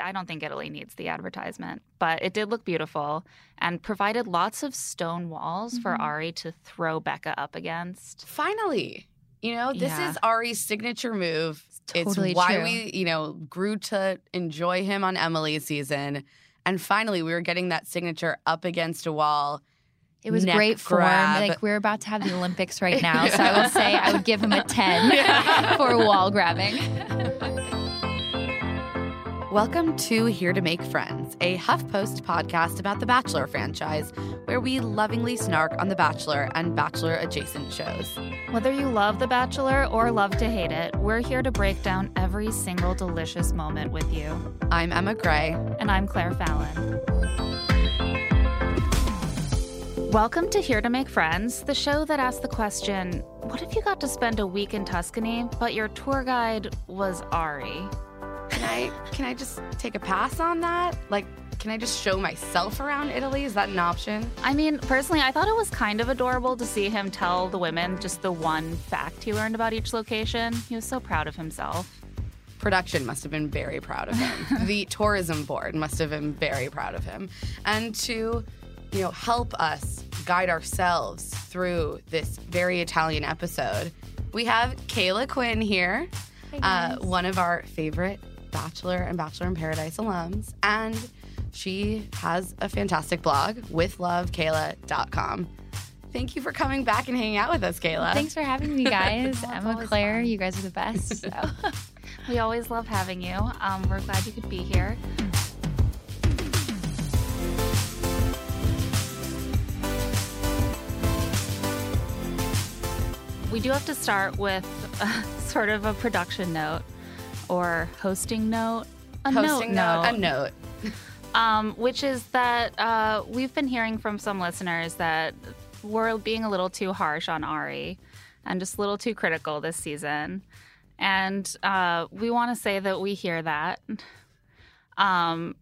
I don't think Italy needs the advertisement, but it did look beautiful and provided lots of stone walls for Mm-hmm. Ari to throw Becca up against. Finally, you know, this Yeah. is Ari's signature move. totally it's why true. we, you know, grew to enjoy him on Emily's season. And finally, we were getting that signature up against a wall. It was Neck great form. grab. Like we're about to have the Olympics right now, so I would say I would give him a ten for wall grabbing. Welcome to Here to Make Friends, a HuffPost podcast about the Bachelor franchise, where we lovingly snark on The Bachelor and Bachelor adjacent shows. Whether you love The Bachelor or love to hate it, we're here to break down every single delicious moment with you. I'm Emma Gray. And I'm Claire Fallon. Welcome to Here to Make Friends, the show that asks the question what if you got to spend a week in Tuscany, but your tour guide was Ari? Can I can I just take a pass on that? Like, can I just show myself around Italy? Is that an option? I mean, personally, I thought it was kind of adorable to see him tell the women just the one fact he learned about each location. He was so proud of himself. Production must have been very proud of him. the tourism board must have been very proud of him. And to, you know, help us guide ourselves through this very Italian episode, we have Kayla Quinn here, uh, one of our favorite Bachelor and Bachelor in Paradise alums. And she has a fantastic blog, withlovekayla.com. Thank you for coming back and hanging out with us, Kayla. Thanks for having me, guys. Well, Emma, Claire, fun. you guys are the best. So. We always love having you. Um, we're glad you could be here. We do have to start with uh, sort of a production note or hosting note. A Hosting note, note, a note. um, which is that uh, we've been hearing from some listeners that we're being a little too harsh on Ari and just a little too critical this season. And uh, we want to say that we hear that. Um,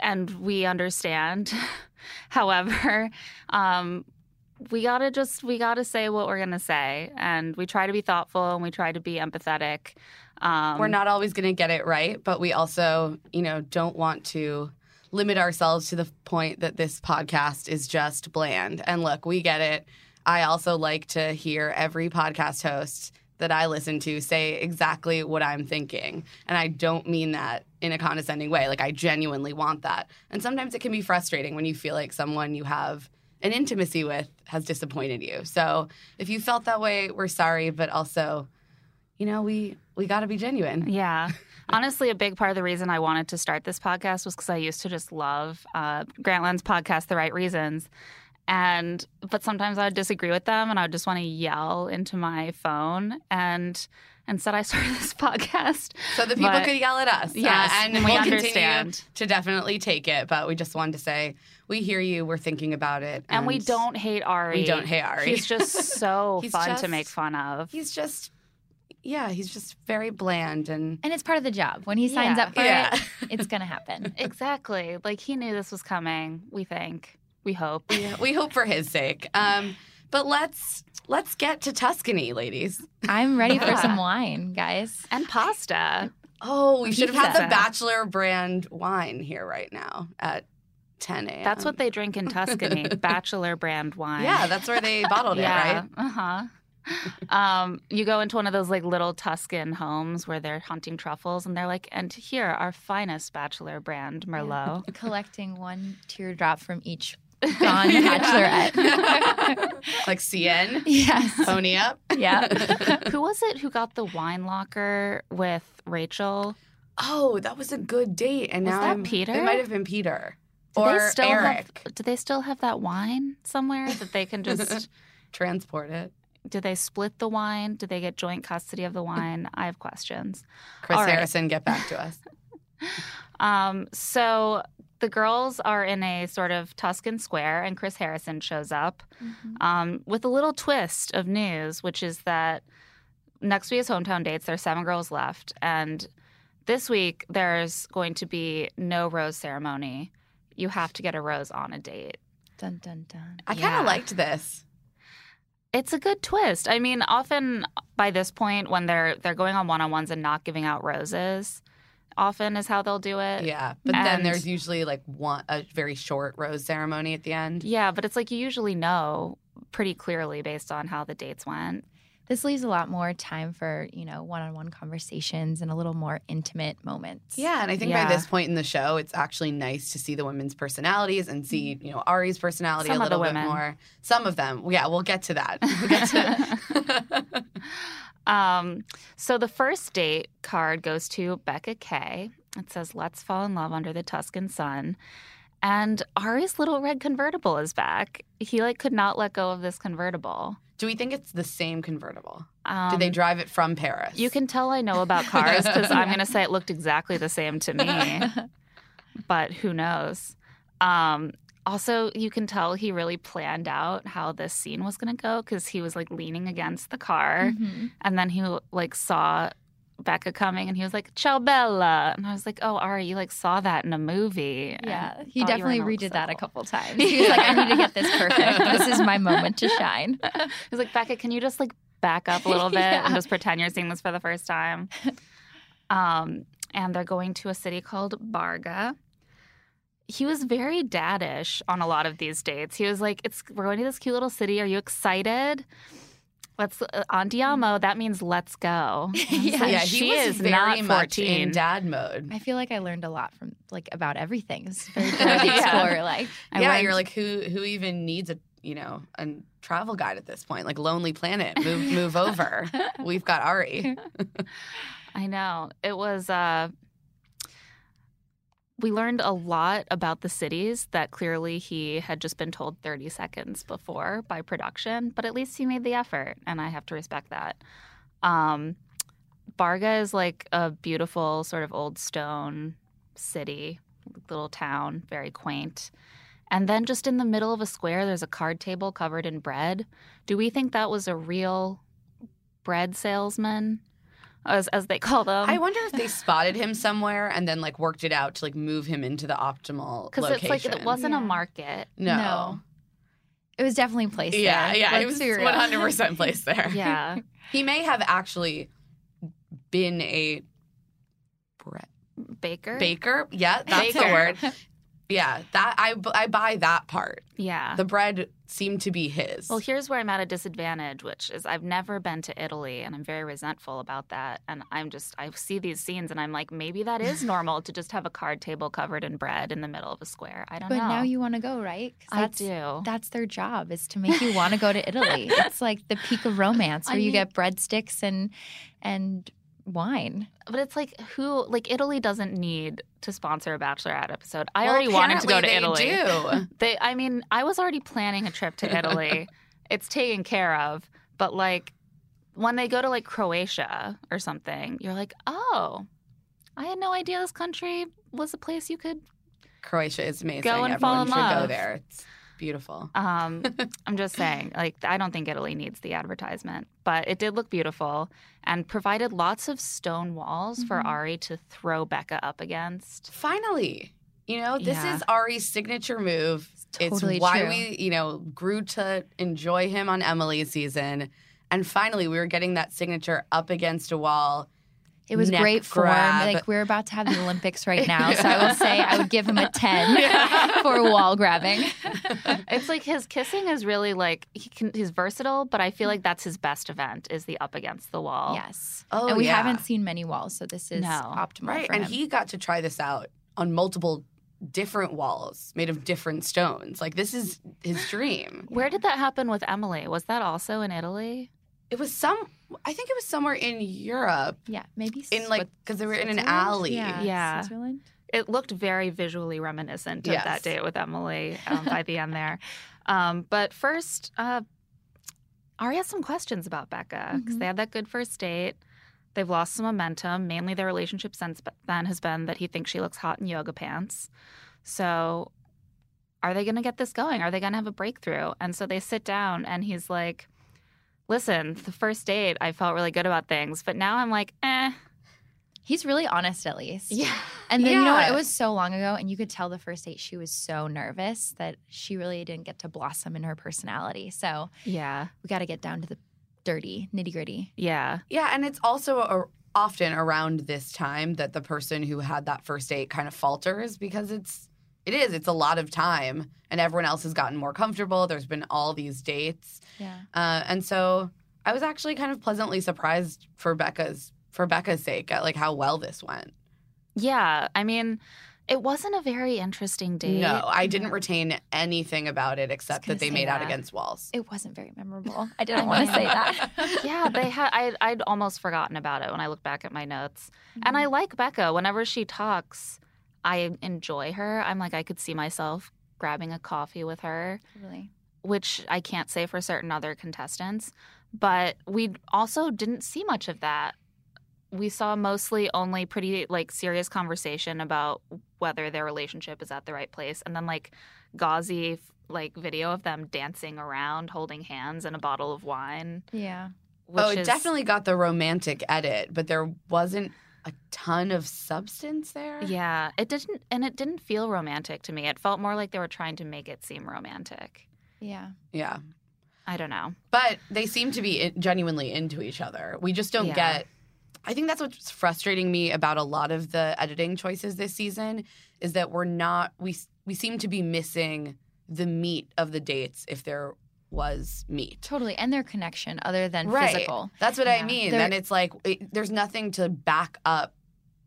and we understand. However, um, we gotta just we gotta say what we're gonna say, and we try to be thoughtful and we try to be empathetic. Um, We're not always going to get it right, but we also, you know, don't want to limit ourselves to the point that this podcast is just bland. And look, we get it. I also like to hear every podcast host that I listen to say exactly what I'm thinking. And I don't mean that in a condescending way. Like, I genuinely want that. And sometimes it can be frustrating when you feel like someone you have an intimacy with has disappointed you. So if you felt that way, we're sorry, but also, you know, we we got to be genuine. Yeah. Honestly, a big part of the reason I wanted to start this podcast was because I used to just love uh, Grantland's podcast, The Right Reasons. And, but sometimes I would disagree with them and I would just want to yell into my phone. And instead, I started this podcast. So the people But- could yell at us. Yes, uh, and we we'll understand. to definitely take it. But we just wanted to say we hear you. We're thinking about it, And, we don't hate Ari. We don't hate Ari. He's just so He's fun to make fun of. He's just, yeah, he's just very bland and And it's part of the job. When he signs Yeah. up for Yeah. it, it's going to happen. Exactly. Like he knew this was coming, we think. We hope. yeah, we hope for his sake. Um, but let's let's get to Tuscany, ladies. I'm ready for some wine, guys. And pasta. Oh, we should have had the Bachelor brand wine here right now at 10 a.m. That's what they drink in Tuscany. Bachelor brand wine. Yeah, that's where they bottled yeah. it, right? Uh huh. Um, you go into one of those like little Tuscan homes where they're hunting truffles, and they're like, "And here, our finest bachelor brand Merlot." Collecting one teardrop from each gone bachelorette. like CN, yes. pony up. Yeah. who was it who got the wine locker with Rachel? Oh, that was a good date. And Was now that I'm- Peter? It might have been Peter Do or they still Eric. Have, do they still have that wine somewhere that they can just? Transport it. Do they split the wine? Do they get joint custody of the wine? I have questions. Chris All right. Harrison, get back to us. Um, so the girls are in a sort of Tuscan square, and Chris Harrison shows up um, with a little twist of news, which is that next week is hometown dates. There are seven girls left, and this week there's going to be no rose ceremony. You have to get a rose on a date. Dun dun dun. I kind Yeah. of liked this. It's a good twist. I mean, often by this point, when they're they're going on one on ones and not giving out roses, often is how they'll do it. Yeah, but then there's usually like one a very short rose ceremony at the end. Yeah, but it's like you usually know pretty clearly based on how the dates went. This leaves a lot more time for, you know, one on one conversations and a little more intimate moments. Yeah, and I think Yeah. by this point in the show, it's actually nice to see the women's personalities and see, you know, Ari's personality Some a little bit more. Some of them. Yeah, we'll get to that. We'll get to Um, so the first date card goes to Becca K. It says, Let's fall in love under the Tuscan sun. And Ari's little red convertible is back. He like could not let go of this convertible. Do we think it's the same convertible? Um, Did they drive it from Paris? You can tell I know about cars because I'm going to say it looked exactly the same to me, but who knows? Um, also, you can tell he really planned out how this scene was going to go because he was like leaning against the car, Mhm. and then he like saw Becca coming, and he was like "Ciao, Bella," and I was like, "Oh, Ari, you like saw that in a movie?" Yeah, he definitely redid that a couple times. He was like, I need to get this perfect. This is my moment to shine. He's like, Becca, can you just like back up a little bit Yeah. and just pretend you're seeing this for the first time? Um, and they're going to a city called Barga. He was very daddish on a lot of these dates. He was like, "It's we're going to this cute little city. Are you excited? Let's uh, andiamo. That means let's go." Yeah. like, yeah, she he was is very not much in fourteen. dad mode. I feel like I learned a lot from like about everything. It's very Yeah. explore life. I yeah, learned- you're like, who who even needs a you know a travel guide at this point? Like Lonely Planet, move move over. We've got Ari. I know. It was uh we learned a lot about the cities that clearly he had just been told 30 seconds before by production, but at least he made the effort and I have to respect that. Um Barga is like a beautiful sort of old stone city, little town, very quaint. And then just in the middle of a square there's a card table covered in bread. Do we think that was a real bread salesman? As, as they call them. I wonder if they spotted him somewhere and then like worked it out to like move him into the optimal Because it's like it wasn't a market. no. No. It was definitely placed Yeah, there. yeah, it Let's was one hundred percent placed there. Yeah. he may have actually been a bread Baker. baker. Yeah, that's the Baker. word. Yeah, that I I buy that part. Yeah. The bread seemed to be his. well, here's where I'm at a disadvantage, which is I've never been to Italy and I'm very resentful about that. And I'm just, I see these scenes and I'm like, maybe that is normal to just have a card table covered in bread in the middle of a square. I don't But know. But now you want to go, right? I that's, do. That's their job is to make you want to go to Italy. it's like the peak of romance where I you get breadsticks and and wine. But it's like, who, like, Italy doesn't need to sponsor a Bachelorette episode. I Well, already wanted to go to apparently Italy. they do. They, I mean, I was already planning a trip to Italy. it's taken care of. But like when they go to like Croatia or something, you're like, oh, I had no idea this country was a place you could. Croatia is amazing. Go and Everyone fall in should go there. It's beautiful. Um, I'm just saying, like, I don't think Italy needs the advertisement, but it did look beautiful and provided lots of stone walls for Mhm. Ari to throw Becca up against. Finally, you know, this Yeah. is Ari's signature move. totally it's why true. we, you know, grew to enjoy him on Emily's season. And finally, we were getting that signature up against a wall. It was neck great form. grab. Like we're about to have the Olympics right now, so I will say I would give him a ten for wall grabbing. It's like his kissing is really like he can, he's versatile, but I feel like that's his best event is the up against the wall. Yes. Oh, and we yeah. haven't seen many walls, so this is No. optimal right, for and him. he got to try this out on multiple different walls made of different stones. Like this is his dream. Where did that happen with Emily? Was that also in Italy? It was some. I think it was somewhere in Europe, yeah, maybe in like because they were in an alley. Yeah, Yeah. Switzerland. It looked very visually reminiscent of Yes. that date with Emily um, by the end there. Um, but first, uh, Ari has some questions about Becca because Mhm. they had that good first date. They've lost some momentum. Mainly their relationship since then has been that he thinks she looks hot in yoga pants. So, are they going to get this going? Are they going to have a breakthrough? And so they sit down, and he's like, Listen, the first date, I felt really good about things, but now I'm like, eh. He's really honest, at least. Yeah. And then you know what? It was so long ago, and you could tell the first date she was so nervous that she really didn't get to blossom in her personality. So Yeah. we got to get down to the dirty, nitty gritty. Yeah. Yeah, and it's also a, often around this time that the person who had that first date kind of falters because it's it is it's a lot of time and everyone else has gotten more comfortable. There's been all these dates, Yeah. uh, and so I was actually kind of pleasantly surprised for Becca's for Becca's sake at like how well this went. Yeah, I mean, it wasn't a very interesting date. No, I didn't retain anything about it except that they made out against walls. It wasn't very memorable. I didn't want to say that. yeah, they had. I, I'd almost forgotten about it when I look back at my notes. And Mm-hmm. I like Becca. Whenever she talks, I enjoy her. I'm like, I could see myself grabbing a coffee with her, Really. which I can't say for certain other contestants. But we also didn't see much of that. We saw mostly only pretty like serious conversation about whether their relationship is at the right place, and then like gauzy like video of them dancing around, holding hands, and a bottle of wine. Yeah. Which oh, it is, definitely got the romantic edit, but there wasn't a ton of substance there. Yeah, it didn't, and it didn't feel romantic to me. It felt more like they were trying to make it seem romantic. Yeah. Yeah. I don't know. But they seem to be in- genuinely into each other. We just don't Yeah. get. I think that's what's frustrating me about a lot of the editing choices this season is that we're not. We we seem to be missing the meat of the dates if there was meat. Totally. And their connection other than Right. physical. That's what I Yeah. mean. There- Then it's like it, there's nothing to back up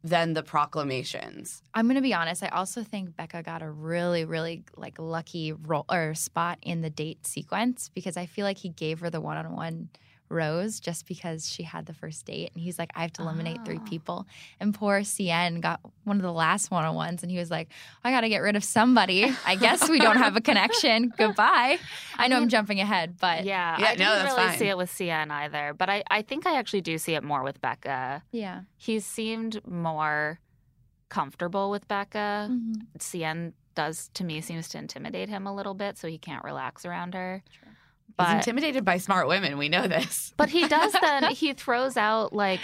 than the proclamations. I'm gonna be honest. I also think Becca got a really, really like lucky role or spot in the date sequence because I feel like he gave her the one-on-one rose just because she had the first date, and he's like, I have to eliminate three people. And poor CN got one of the last one-on-ones, and he was like, I got to get rid of somebody. I guess we don't have a connection. Goodbye. I know I'm jumping ahead, but Yeah, Yeah, I no, didn't that's really fine. see it with CN either, but I, I think I actually do see it more with Becca. yeah. He seemed more comfortable with Becca. Mhm. CN does to me seems to intimidate him a little bit, so he can't relax around her. True. He's intimidated by smart women. We know this. But he does then he throws out like,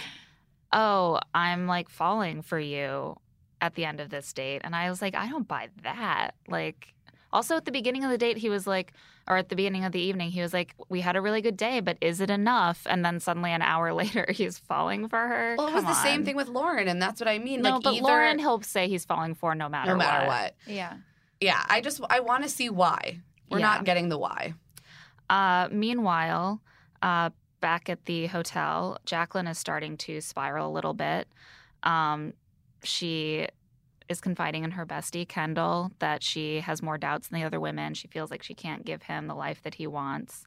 "Oh, I'm like falling for you at the end of this date." And I was like, "I don't buy that." Like also at the beginning of the date he was like or at the beginning of the evening he was like, "We had a really good day, but is it enough?" And then suddenly an hour later he's falling for her. Well, it was Come the same thing with Lauren, and that's what I mean. No, like but either, Lauren he'll say he's falling for no matter no matter what. Yeah. Yeah, I just I want to see why. We're Yeah. not getting the why. Uh, meanwhile, uh, back at the hotel, Jacqueline is starting to spiral a little bit. Um, she is confiding in her bestie, Kendall, that she has more doubts than the other women. She feels like she can't give him the life that he wants.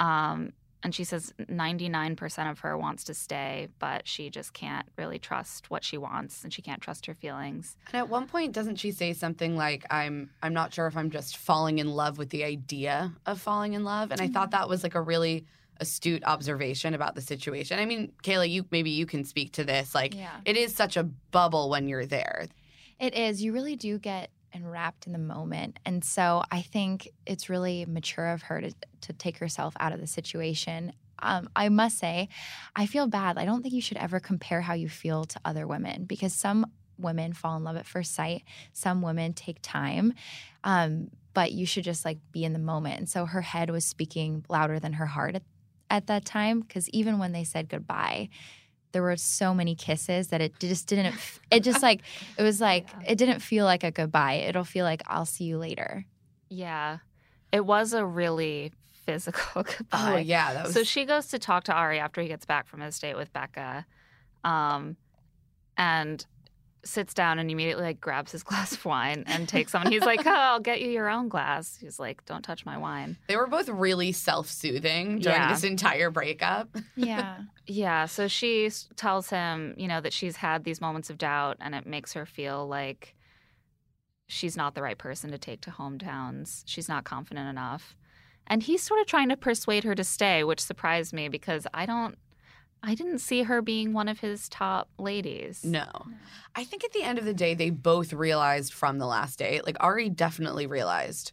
Um, and she says 99% of her wants to stay, but she just can't really trust what she wants and she can't trust her feelings. And at one point, doesn't she say something like, "I'm I'm not sure if I'm just falling in love with the idea of falling in love," and I thought mm-hmm. that was like a really astute observation about the situation. I mean, Kayla, you maybe you can speak to this. Like, Yeah. it is such a bubble when you're there. It is. You really do get enwrapped in the moment. And so I think it's really mature of her to, to take herself out of the situation. Um, I must say, I feel bad. I don't think you should ever compare how you feel to other women because some women fall in love at first sight, some women take time. Um, but you should just like be in the moment. And so her head was speaking louder than her heart at, at that time because even when they said goodbye, there were so many kisses that it just didn't. It just like it was like it didn't feel like a goodbye. It'll feel like I'll see you later. Yeah. It was a really physical goodbye. Oh yeah, that was So she goes to talk to Ari after he gets back from his date with Becca, um, and sits down and immediately like grabs his glass of wine and takes some. And he's like, "Oh, I'll get you your own glass." He's like, "Don't touch my wine." they were both really self-soothing during Yeah. this entire breakup. Yeah. Yeah. So she tells him, you know, that she's had these moments of doubt, and it makes her feel like she's not the right person to take to hometowns. She's not confident enough. And he's sort of trying to persuade her to stay, which surprised me because I don't I didn't see her being one of his top ladies. No. I think at the end of the day, they both realized from the last date, like Ari definitely realized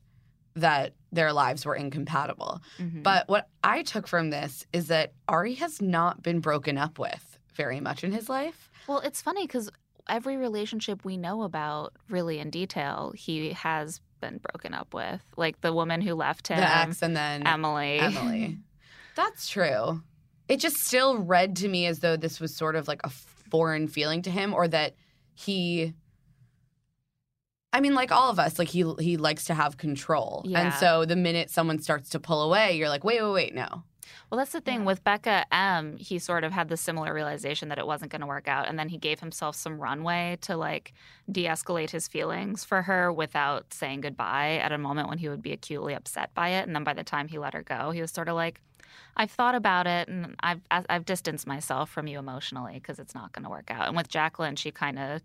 that their lives were incompatible. Mhm. But what I took from this is that Ari has not been broken up with very much in his life. well, it's funny because every relationship we know about, really in detail, he has been broken up with. Like the woman who left him, the ex and then Emily. Emily. That's true. It just still read to me as though this was sort of like a foreign feeling to him or that he I mean like all of us like he he likes to have control. Yeah. And so the minute someone starts to pull away, you're like, "Wait, wait, wait, no." Well, that's the thing with Bekah M. He sort of had the similar realization that it wasn't going to work out, and then he gave himself some runway to like de-escalate his feelings for her without saying goodbye at a moment when he would be acutely upset by it. And then by the time he let her go, he was sort of like, "I've thought about it, and I've I've distanced myself from you emotionally because it's not going to work out." And with Jacqueline, she kind of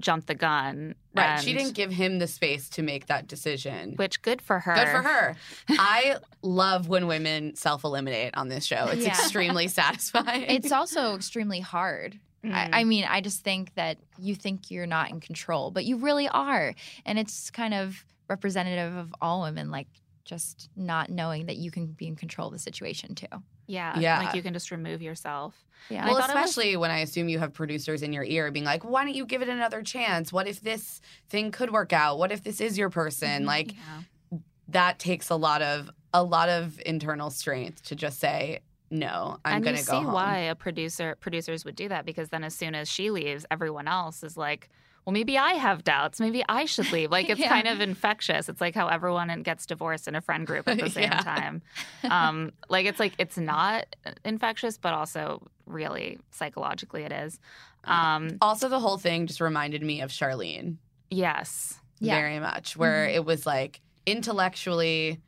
jumped the gun, Right. she didn't give him the space to make that decision. which good for her. Good for her. I love when women self-eliminate on this show. It's Yeah. extremely satisfying. It's also extremely hard. Mhm. I, I mean, I just think that you think you're not in control, but you really are. And it's kind of representative of all women, like just not knowing that you can be in control of the situation too. yeah, Yeah. like you can just remove yourself. Yeah. Well, I thought it was- especially when I assume you have producers in your ear being like, why don't you give it another chance? What if this thing could work out? What if this is your person? Mm-hmm. Like Yeah. that takes a lot of a lot of internal strength to just say, no, I'm and gonna you go see home. why a producer producers would do that because then as soon as she leaves, everyone else is like, well, maybe I have doubts. Maybe I should leave. Like it's Yeah. kind of infectious. It's like how everyone gets divorced in a friend group at the same Yeah. time. Um, like it's like it's not infectious, but also really psychologically it is. Um, Also, the whole thing just reminded me of Charlene yes. Yeah. very much, where it was like intellectually.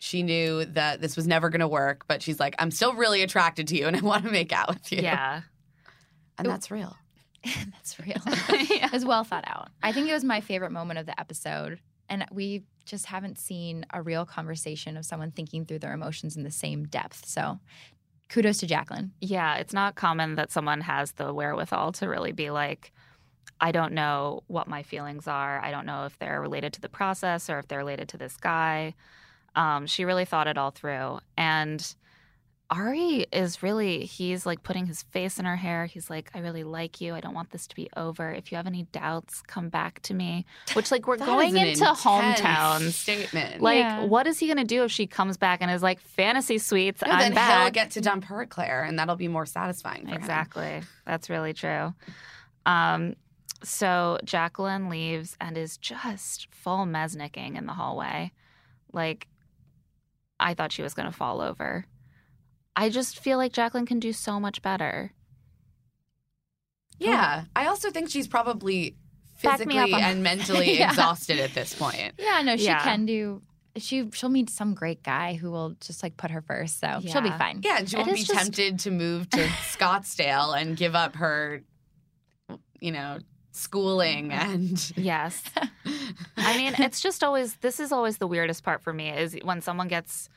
She knew that this was never going to work, but she's like, I'm still really attracted to you and I want to make out with you. Yeah. And that's real. That's real. Yeah. It was well thought out. I think it was my favorite moment of the episode. And we just haven't seen a real conversation of someone thinking through their emotions in the same depth. So kudos to Jacqueline. Yeah, it's not common that someone has the wherewithal to really be like, I don't know what my feelings are. I don't know if they're related to the process or if they're related to this guy. Um, she really thought it all through. And Ari is really, he's like putting his face in her hair. He's like, I really like you. I don't want this to be over. If you have any doubts, come back to me. Which, like, we're going into intense hometowns. statement. Like, Yeah. what is he going to do if she comes back and is like, fantasy suites, No, I'm then back? he'll get to dump her Claire, and that'll be more satisfying for him. Exactly. That's really true. Um, so Jacqueline leaves and is just full mesnicking in the hallway. Like, I thought she was going to fall over. I just feel like Jacqueline can do so much better. Yeah, I also think she's probably Back me up physically on- and mentally Yeah. exhausted at this point. Yeah, no, she Yeah. can do. She she'll meet some great guy who will just like put her first, so she'll be fine. Yeah, and she won't be just- tempted to move to Scottsdale and give up her, you know, schooling mm-hmm. and. Yes. I mean, it's just always this is always the weirdest part for me is when someone gets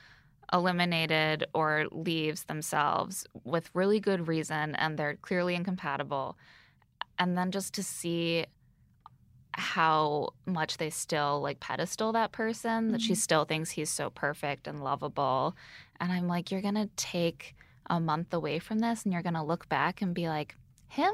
eliminated or leaves themselves with really good reason and they're clearly incompatible. And then just to see how much they still like pedestal that person that she still thinks he's so perfect and lovable. And I'm like you're going to take a month away from this and you're going to look back and be like him?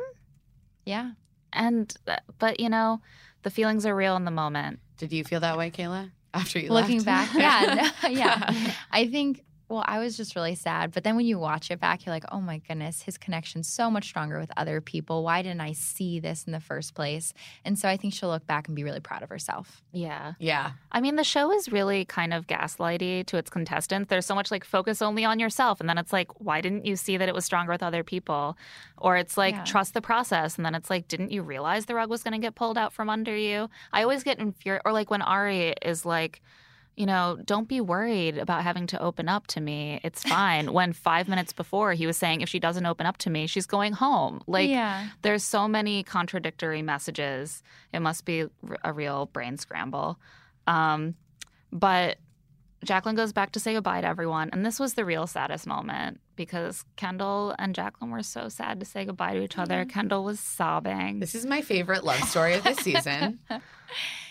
Yeah. and uh, but you know the feelings are real in the moment. Did you feel that way, Kayla? After you Looking left? back, yeah, yeah. I think Well, I was just really sad. But then when you watch it back, you're like, oh my goodness, his connection's so much stronger with other people. Why didn't I see this in the first place? And so I think she'll look back and be really proud of herself. Yeah. Yeah. I mean, the show is really kind of gaslighty to its contestants. There's so much like focus only on yourself. And then it's like, why didn't you see that it was stronger with other people? Or it's like, Yeah. trust the process. And then it's like, didn't you realize the rug was going to get pulled out from under you? I always get infuriated. Or like when Ari is like, you know, don't be worried about having to open up to me. It's fine. when five minutes before he was saying, if she doesn't open up to me, she's going home. Like, yeah. there's so many contradictory messages. It must be a real brain scramble. Um, but Jacqueline goes back to say goodbye to everyone. And this was the real saddest moment because Kendall and Jacqueline were so sad to say goodbye to each other. Kendall was sobbing. This is my favorite love story of this season.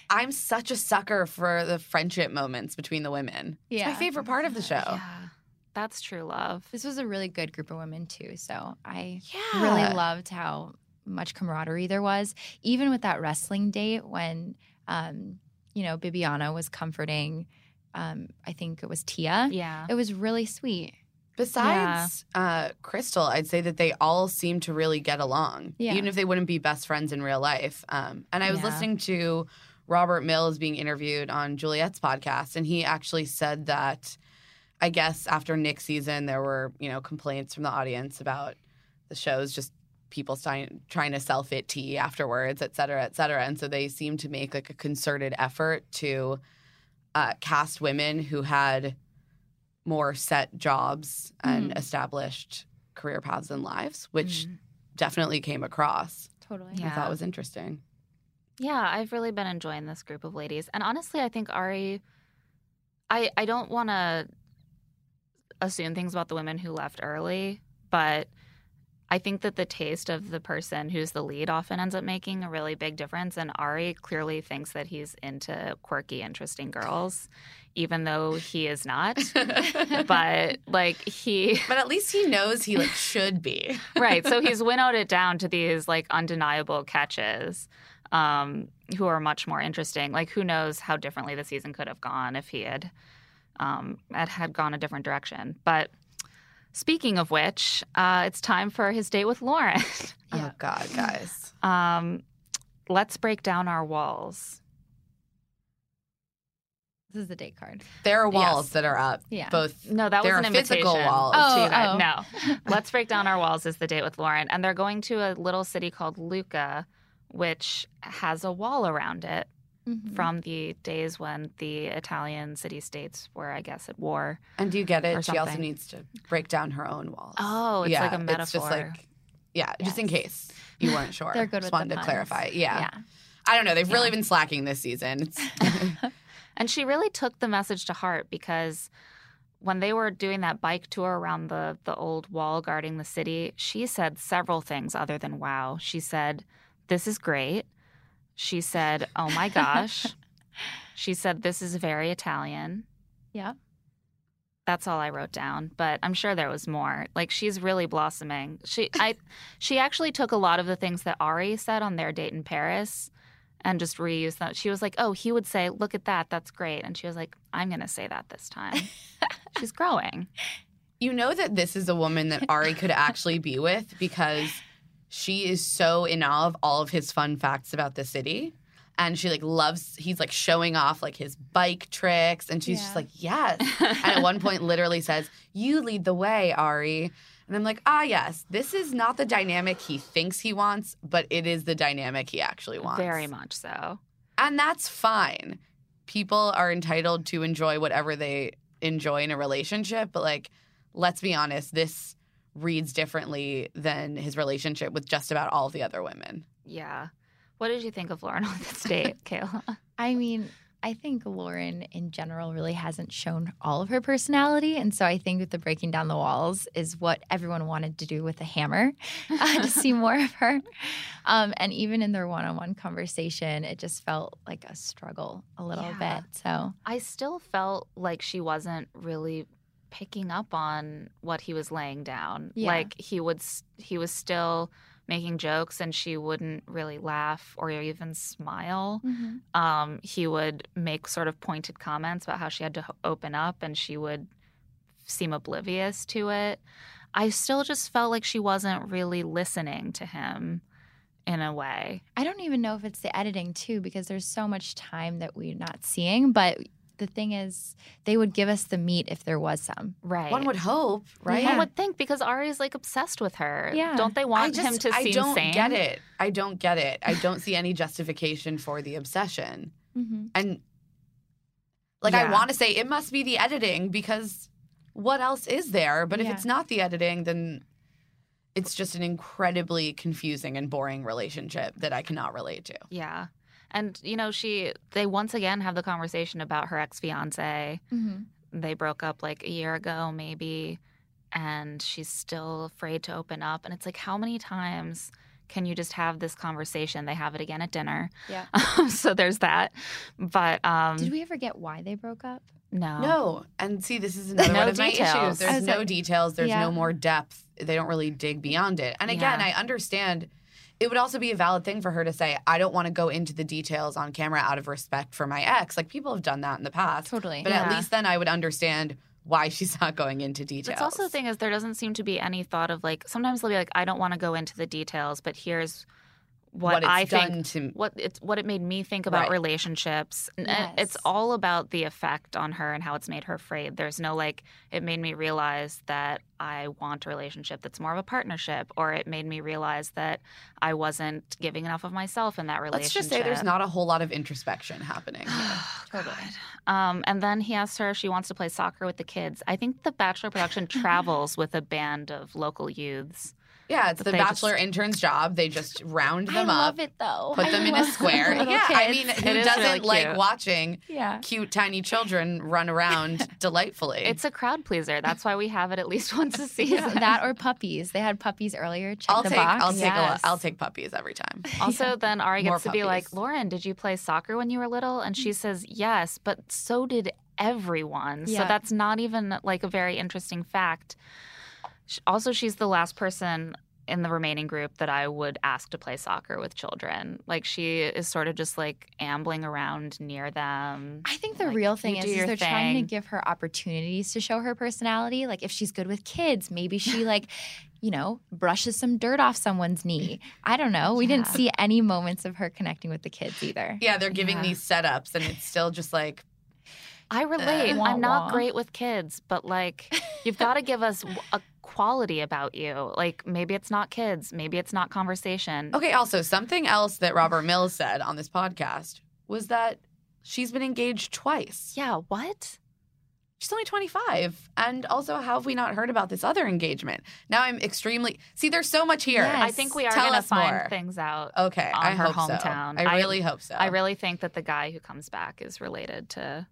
I'm such a sucker for the friendship moments between the women. It's my favorite part of the show. Yeah, that's true love. This was a really good group of women, too. So I Yeah. really loved how much camaraderie there was, even with that wrestling date when, um, you know, Bibiana was comforting. Um, I think it was Tia. Yeah. It was really sweet. Besides uh, Krystal, I'd say that they all seem to really get along, Yeah. even if they wouldn't be best friends in real life. Um, and I was Yeah. listening to Robert Mills is being interviewed on Juliet's podcast, and he actually said that I guess after Nick's season, there were you know complaints from the audience about the shows just people trying trying to sell fit tea afterwards, et cetera, et cetera. And so they seemed to make like a concerted effort to uh, cast women who had more set jobs and Mhm. established career paths and lives, which Mhm. definitely came across. Totally. I thought was interesting. Yeah, I've really been enjoying this group of ladies. And honestly, I think Ari I I don't want to assume things about the women who left early, but I think that the taste of the person who's the lead often ends up making a really big difference. And Ari clearly thinks that he's into quirky, interesting girls, even though he is not. but like he But at least he knows he like should be. right. So he's winnowed it down to these like undeniable catches um, who are much more interesting. Like, who knows how differently the season could have gone if he had um, had, had gone a different direction. But speaking of which, uh, it's time for his date with Lauren. Oh God, guys. um, let's break down our walls. This is the date card. There are walls Yes. that are up. Yeah. Both No, that there was are an physical invitation. Oh, to you guys. oh. No. Let's break down our walls is the date with Lauren. And they're going to a little city called Lucca, which has a wall around it Mhm. from the days when the Italian city states were, I guess, at war. And do you get it? She also needs to break down her own walls. Oh, it's like a It's just metaphor. like, yeah, just in case you weren't sure. They're good just with wanted to puns. clarify. Yeah. Yeah. I don't know. They've really been slacking this season. And she really took the message to heart because when they were doing that bike tour around the the old wall guarding the city, she said several things other than wow. She said, "This is great." She said, "Oh my gosh." she said, "This is very Italian." Yeah. That's all I wrote down, but I'm sure there was more. Like she's really blossoming. She I she actually took a lot of the things that Ari said on their date in Paris and just reused them. She was like, "Oh, he would say, "Look at that. That's great." And she was like, "I'm going to say that this time." she's growing. you know that this is a woman that Ari could actually be with because she is so in awe of all of his fun facts about the city. And she like loves he's like showing off like his bike tricks and she's just like, Yes. and at one point literally says, You lead the way, Ari. And I'm like, ah yes, this is not the dynamic he thinks he wants, but it is the dynamic he actually wants. Very much so. And that's fine. People are entitled to enjoy whatever they enjoy in a relationship, but like, let's be honest, this reads differently than his relationship with just about all of the other women. Yeah. What did you think of Lauren on this date, Kayla? I mean, I think Lauren in general really hasn't shown all of her personality. And so I think with the breaking down the walls is what everyone wanted to do with the hammer uh, to see more of her. Um, and even in their one on one conversation, it just felt like a struggle a little Yeah. bit. So I still felt like she wasn't really picking up on what he was laying down. Yeah. Like he would he was still making jokes and she wouldn't really laugh or even smile. Um, he would make sort of pointed comments about how she had to h- open up and she would seem oblivious to it. I still just felt like she wasn't really listening to him in a way. I don't even know if it's the editing too, because there's so much time that we're not seeing. But the thing is, they would give us the meat if there was some. Right. One would hope, right? One would think because Ari's like obsessed with her. Yeah. Don't they want just, him to I seem don't sane? get it. I don't get it. I don't see any justification for the obsession. Mm-hmm. And like I want to say it must be the editing because what else is there? But if it's not the editing, then it's just an incredibly confusing and boring relationship that I cannot relate to. Yeah. And you know, she they once again have the conversation about her ex-fiance. Mm-hmm. They broke up like a year ago maybe and she's still afraid to open up and it's like how many times can you just have this conversation? They have it again at dinner. Yeah. so there's that. But um Did we ever get why they broke up? no. No. And see, this is another No one of my details. issues. There's no like- details. There's Yeah. no more depth. They don't really dig beyond it. And again, Yeah. I understand it would also be a valid thing for her to say, I don't want to go into the details on camera out of respect for my ex. Like people have done that in the past. Totally. But at least then I would understand why she's not going into details. It's also the thing is there doesn't seem to be any thought of like sometimes they'll be like I don't want to go into the details, but here's what, What it's I done think to- what it's what it made me think about Right. relationships. And and It's all about the effect on her and how it's made her afraid. There's no like it made me realize that I want a relationship that's more of a partnership, or it made me realize that I wasn't giving enough of myself in that relationship. Let's just say there's not a whole lot of introspection happening. here. Totally. Um, and then he asks her if she wants to play soccer with the kids. I think the Bachelor production travels with a band of local youths. Yeah, it's But the bachelor just- intern's job. They just round them I them love up, it though. put I them in a square. little Yeah, I mean, It who is doesn't really like watching yeah. cute tiny children run around delightfully? It's a crowd pleaser. That's why we have it at least once a season. that or puppies. They had puppies earlier. Check I'll the take box. I'll take a Yes. lot, I'll take puppies every time. Also, then Ari More gets to be like. Lauren, did you play soccer when you were little? And she mm. says, yes, but so did everyone. So that's not even like a very interesting fact. Sh- Also, she's the last person in the remaining group that I would ask to play soccer with children. Like she is sort of just like ambling around near them. I think the Like, real thing is, is they're trying to give her opportunities to show her personality. Like if she's good with kids, maybe she like, you know, brushes some dirt off someone's knee. I don't know. We didn't see any moments of her connecting with the kids either. Yeah, they're giving Yeah. these setups, and it's still just like I relate. Wah, I'm not wah. great with kids, but like you've got to give us w- a quality about you. Like maybe it's not kids, maybe it's not conversation. okay. Also, something else that Robert Mills said on this podcast was that she's been engaged twice. Yeah, what? She's only 25. And also, how have we not heard about this other engagement? Now I'm extremely. See, there's so much here. Yes. I think we are going to find more. things out. Okay, on I her hope hometown. So. I I- really hope so. I really think that the guy who comes back is related to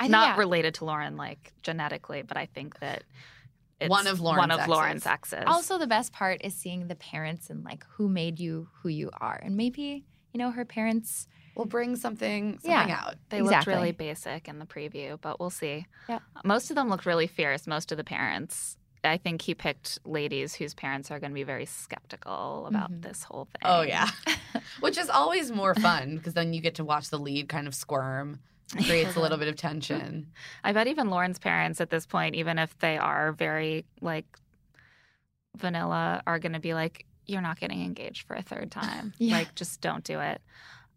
I think, not yeah. related to Lauren like genetically, but I think that One of Lauren's one of exes. Lauren's exes. Also, the best part is seeing the parents and like who made you who you are, and maybe you know her parents. We'll bring something, something Yeah. out. They looked really basic in the preview, but we'll see. Yeah. Most of them looked really fierce, most of the parents. I think he picked ladies whose parents are going to be very skeptical about Mhm. this whole thing. Oh, yeah. Which is always more fun because then you get to watch the lead kind of squirm. Creates a little bit of tension. I bet even Lauren's parents at this point, even if they are very like vanilla, are going to be like, "You're not getting engaged for a third time. Yeah. Like, just don't do it."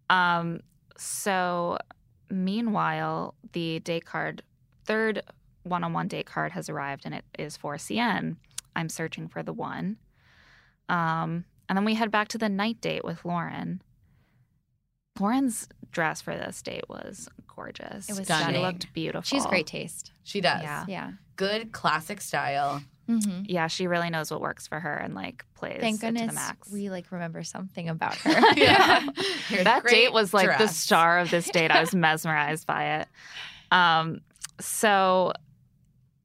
Um. So, meanwhile, the date card, third one-on-one date card has arrived, and it is for CN. I'm searching for the one. Um. And then we head back to the night date with Lauren. Lauren's dress for this date was gorgeous. It was She stunning. looked beautiful. She's great taste. She does. Yeah. Yeah. Good classic style. Mm-hmm. Yeah, she really knows what works for her and like plays Thank it to goodness the max. we like remember something about her. Yeah. that date was like the star of this date. I was mesmerized by it. Um, so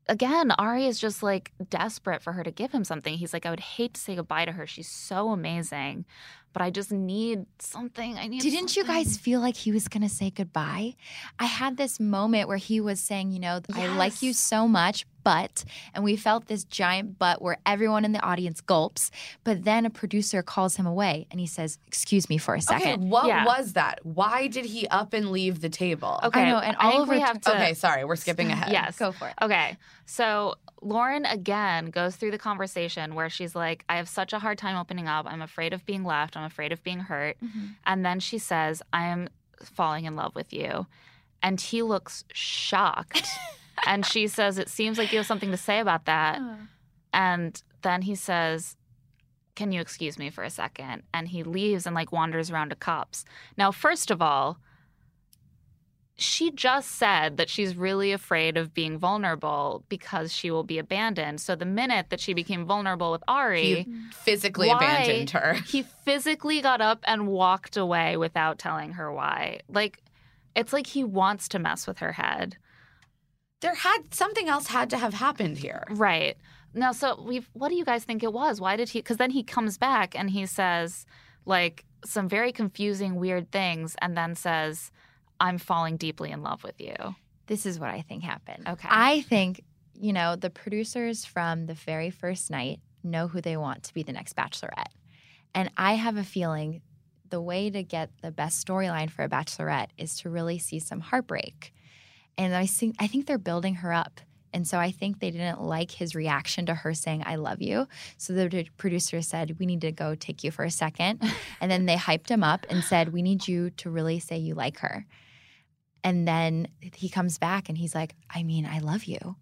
again, Ari is just like desperate for her to give him something. He's like, I would hate to say goodbye to her. She's so amazing, but I just need something. I need. Didn't you guys feel like he was going to say goodbye? I had this moment where he was saying, you know, I like you so much, but, and we felt this giant but where everyone in the audience gulps. But then a producer calls him away and he says, Excuse me for a Okay, second. what Yeah. was that? Why did he up and leave the table? Okay, I know, and I all think over we t- have to. Okay, sorry, we're skipping ahead. Yes. Go for it. Okay, so Lauren again goes through the conversation where she's like, I have such a hard time opening up. I'm afraid of being left. I'm afraid of being hurt. Mm-hmm. And then she says, I am falling in love with you. And he looks shocked. and she says, It seems like you have something to say about that. And then he says, Can you excuse me for a second? And he leaves and like wanders around to cops. Now, first of all, she just said that she's really afraid of being vulnerable because she will be abandoned. So the minute that she became vulnerable with Ari, He mm-hmm. physically why- abandoned her. he physically got up and walked away without telling her why. Like, it's like he wants to mess with her head. There had something else had to have happened here. Right. Now, so we've, what do you guys think it was? Why did he, because then he comes back and he says, like, some very confusing, weird things, and then says, I'm falling deeply in love with you. This is what I think happened. Okay. I think, you know, the producers from the very first night know who they want to be the next bachelorette. And I have a feeling the way to get the best storyline for a bachelorette is to really see some heartbreak. And I think I think they're building her up. And so I think they didn't like his reaction to her saying, I love you. So the producer said, We need to go take you for a second. and then they hyped him up and said, We need you to really say you like her. And then he comes back and he's like, I mean, I love you.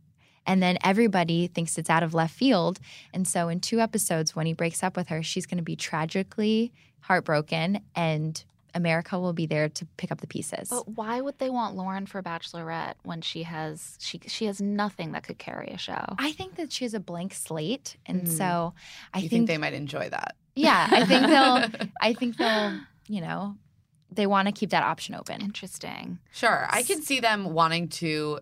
And then everybody thinks it's out of left field. And so in two episodes, when he breaks up with her, she's going to be tragically heartbroken and America will be there to pick up the pieces. But why would they want Lauren for Bachelorette when she has she she has nothing that could carry a show? I think that she has a blank slate. And Mhm. so I you think, think, they might enjoy that? yeah, I think they'll, I think they'll, you know, they want to keep that option open. Interesting. Sure. I can see them wanting to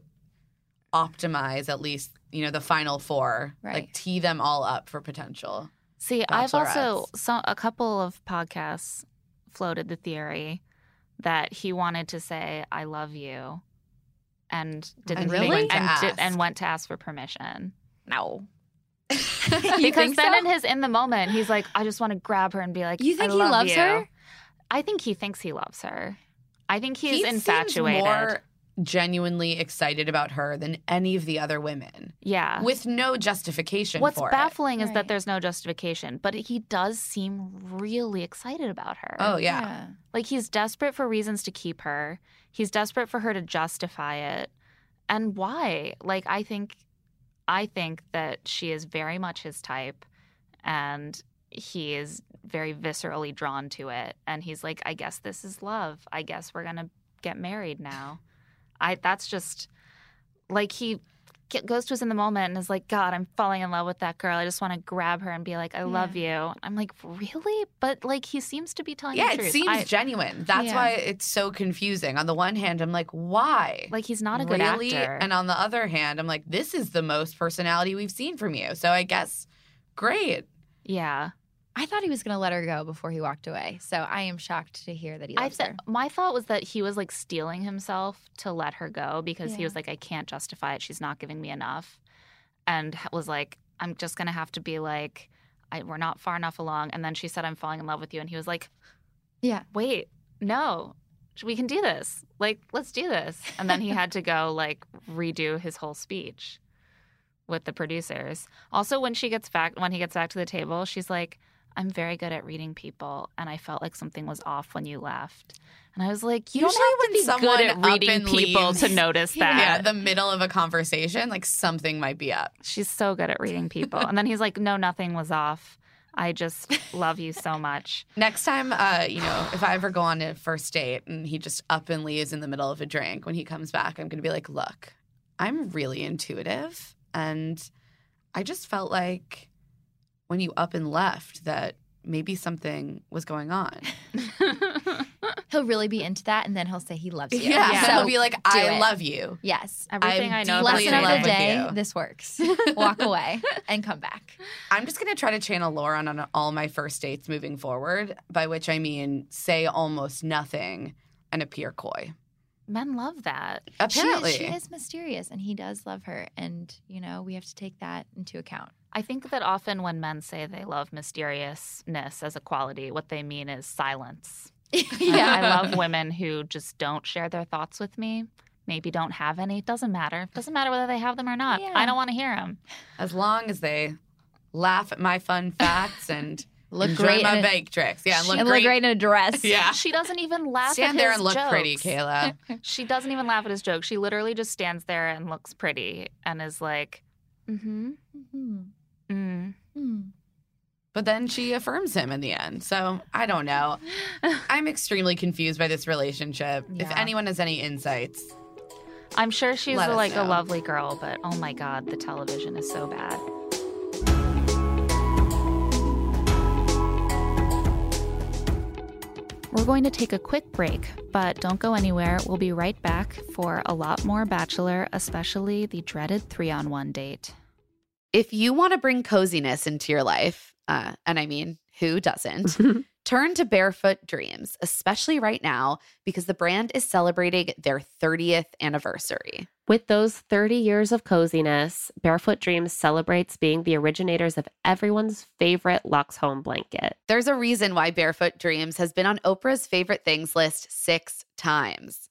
optimize at least, you know, the final four. Like tee them all up for potential. See, I've also Bachelorettes. some a couple of podcasts floated the theory that he wanted to say "I love you," and didn't really think- and, did, and went to ask for permission. No. because think then so? in his in the moment, he's like, "I just want to grab her and be like, You think I he loves you." her? I think he thinks he loves her. I think he's he seems infatuated. more genuinely excited about her than any of the other women yeah. with no justification What's for baffling is that there's no justification, but he does seem really excited about her. it. Oh, yeah. Like he's desperate for reasons to keep her. He's desperate for her to justify it. And why? Like I think I think that she is very much his type and he is very viscerally drawn to it and he's like I guess this is love. I guess we're going to get married now. I that's just like he goes to us in the moment and is like, God, I'm falling in love with that girl. I just want to grab her and be like, I love you. I'm like, really? But like, he seems to be telling Yeah, the it seems I- genuine. That's Yeah. why it's so confusing. On the one hand, I'm like, why? like he's not a good really? actor. And on the other hand, I'm like, this is the most personality we've seen from you. So I guess great. yeah, I thought he was going to let her go before he walked away. So I am shocked to hear that he I loves th- her. my thought was that he was like steeling himself to let her go because he was like, I can't justify it. She's not giving me enough, and was like, I'm just gonna have to be like, I, we're not far enough along. And then she said, I'm falling in love with you, and he was like, Yeah. wait, no, we can do this. Like, let's do this. And then he had to go like redo his whole speech with the producers. Also, when she gets back, when he gets back to the table, she's like, I'm very good at reading people, and I felt like something was off when you left. And I was like, you Usually don't have when to be someone good at up reading and people leaves- to notice that. Yeah, the middle of a conversation, like something might be up. She's so good at reading people. and then he's like, no, nothing was off. I just love you so much. Next time, uh, you know, if I ever go on a first date and he just up and leaves in the middle of a drink, when he comes back, I'm going to be like, look, I'm really intuitive. And I just felt like when you up and left that maybe something was going on. He'll really be into that and then he'll say he loves you. Yeah. Yeah. So he'll be like, I it. love you. Yes. Everything I'm I know deeply about Lesson of the day, you. this works. Walk away and come back. I'm just going to try to channel Lauren on all my first dates moving forward, by which I mean say almost nothing and appear coy. Men love that. Apparently. She, she is mysterious and he does love her. And, you know, we have to take that into account. I think that often when men say they love mysteriousness as a quality, what they mean is silence. I- I love women who just don't share their thoughts with me. maybe don't have any. It doesn't matter. It doesn't matter whether they have them or not. Yeah. I don't want to hear them. As long as they laugh at my fun facts and Look great my bake tricks. Yeah, and look and great. look great in a dress. Yeah. She doesn't even laugh Stand there and look pretty. Kayla. She doesn't even laugh at his jokes. She literally just stands there and looks pretty and is like, mm-hmm. Mhm. Mm. Hmm. But then she affirms him in the end. So I don't know. I'm extremely confused by this relationship. If anyone has any insights, I'm sure she's like a lovely girl, but oh my god, the television is so bad. We're going to take a quick break, but don't go anywhere. We'll be right back for a lot more Bachelor, especially the dreaded three on one date. If you want to bring coziness into your life, uh, and I mean, who doesn't? Turn to Barefoot Dreams, especially right now because the brand is celebrating their 30th anniversary. With those 30 years of coziness, Barefoot Dreams celebrates being the originators of everyone's favorite Lux Home blanket. There's a reason why Barefoot Dreams has been on Oprah's favorite things list six times.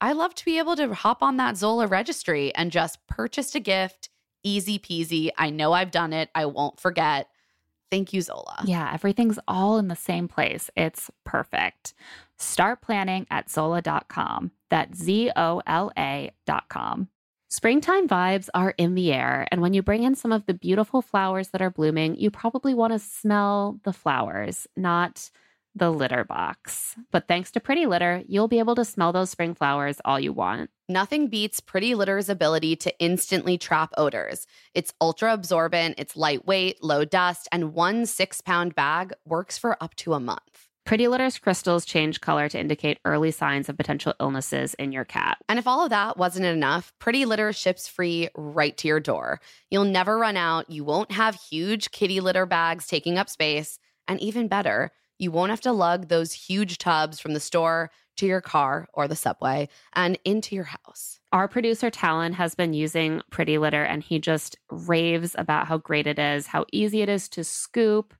I love to be able to hop on that Zola registry and just purchase a gift. Easy peasy. I know I've done it. I won't forget. Thank you, Zola. Yeah, everything's all in the same place. It's perfect. Start planning at Zola.com. That's Z O L A.com. Springtime vibes are in the air, and when you bring in some of the beautiful flowers that are blooming, you probably want to smell the flowers, not the litter box. But thanks to Pretty Litter, you'll be able to smell those spring flowers all you want. Nothing beats Pretty Litter's ability to instantly trap odors. It's ultra absorbent, it's lightweight, low dust, and one six pound bag works for up to a month. Pretty Litter's crystals change color to indicate early signs of potential illnesses in your cat. And if all of that wasn't enough, Pretty Litter ships free right to your door. You'll never run out, you won't have huge kitty litter bags taking up space, and even better, you won't have to lug those huge tubs from the store to your car or the subway and into your house. Our producer Talon has been using Pretty Litter and he just raves about how great it is, how easy it is to scoop,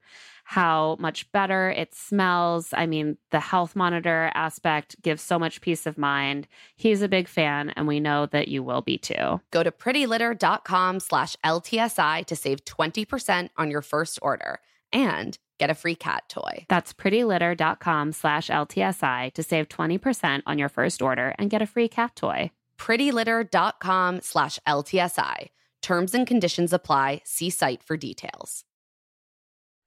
how much better it smells. I mean, the health monitor aspect gives so much peace of mind. He's a big fan and we know that you will be too. Go to prettylitter.com slash LTSI to save 20% on your first order and get a free cat toy. That's prettylitter.com slash LTSI to save 20% on your first order and get a free cat toy. prettylitter.com slash LTSI. Terms and conditions apply. See site for details.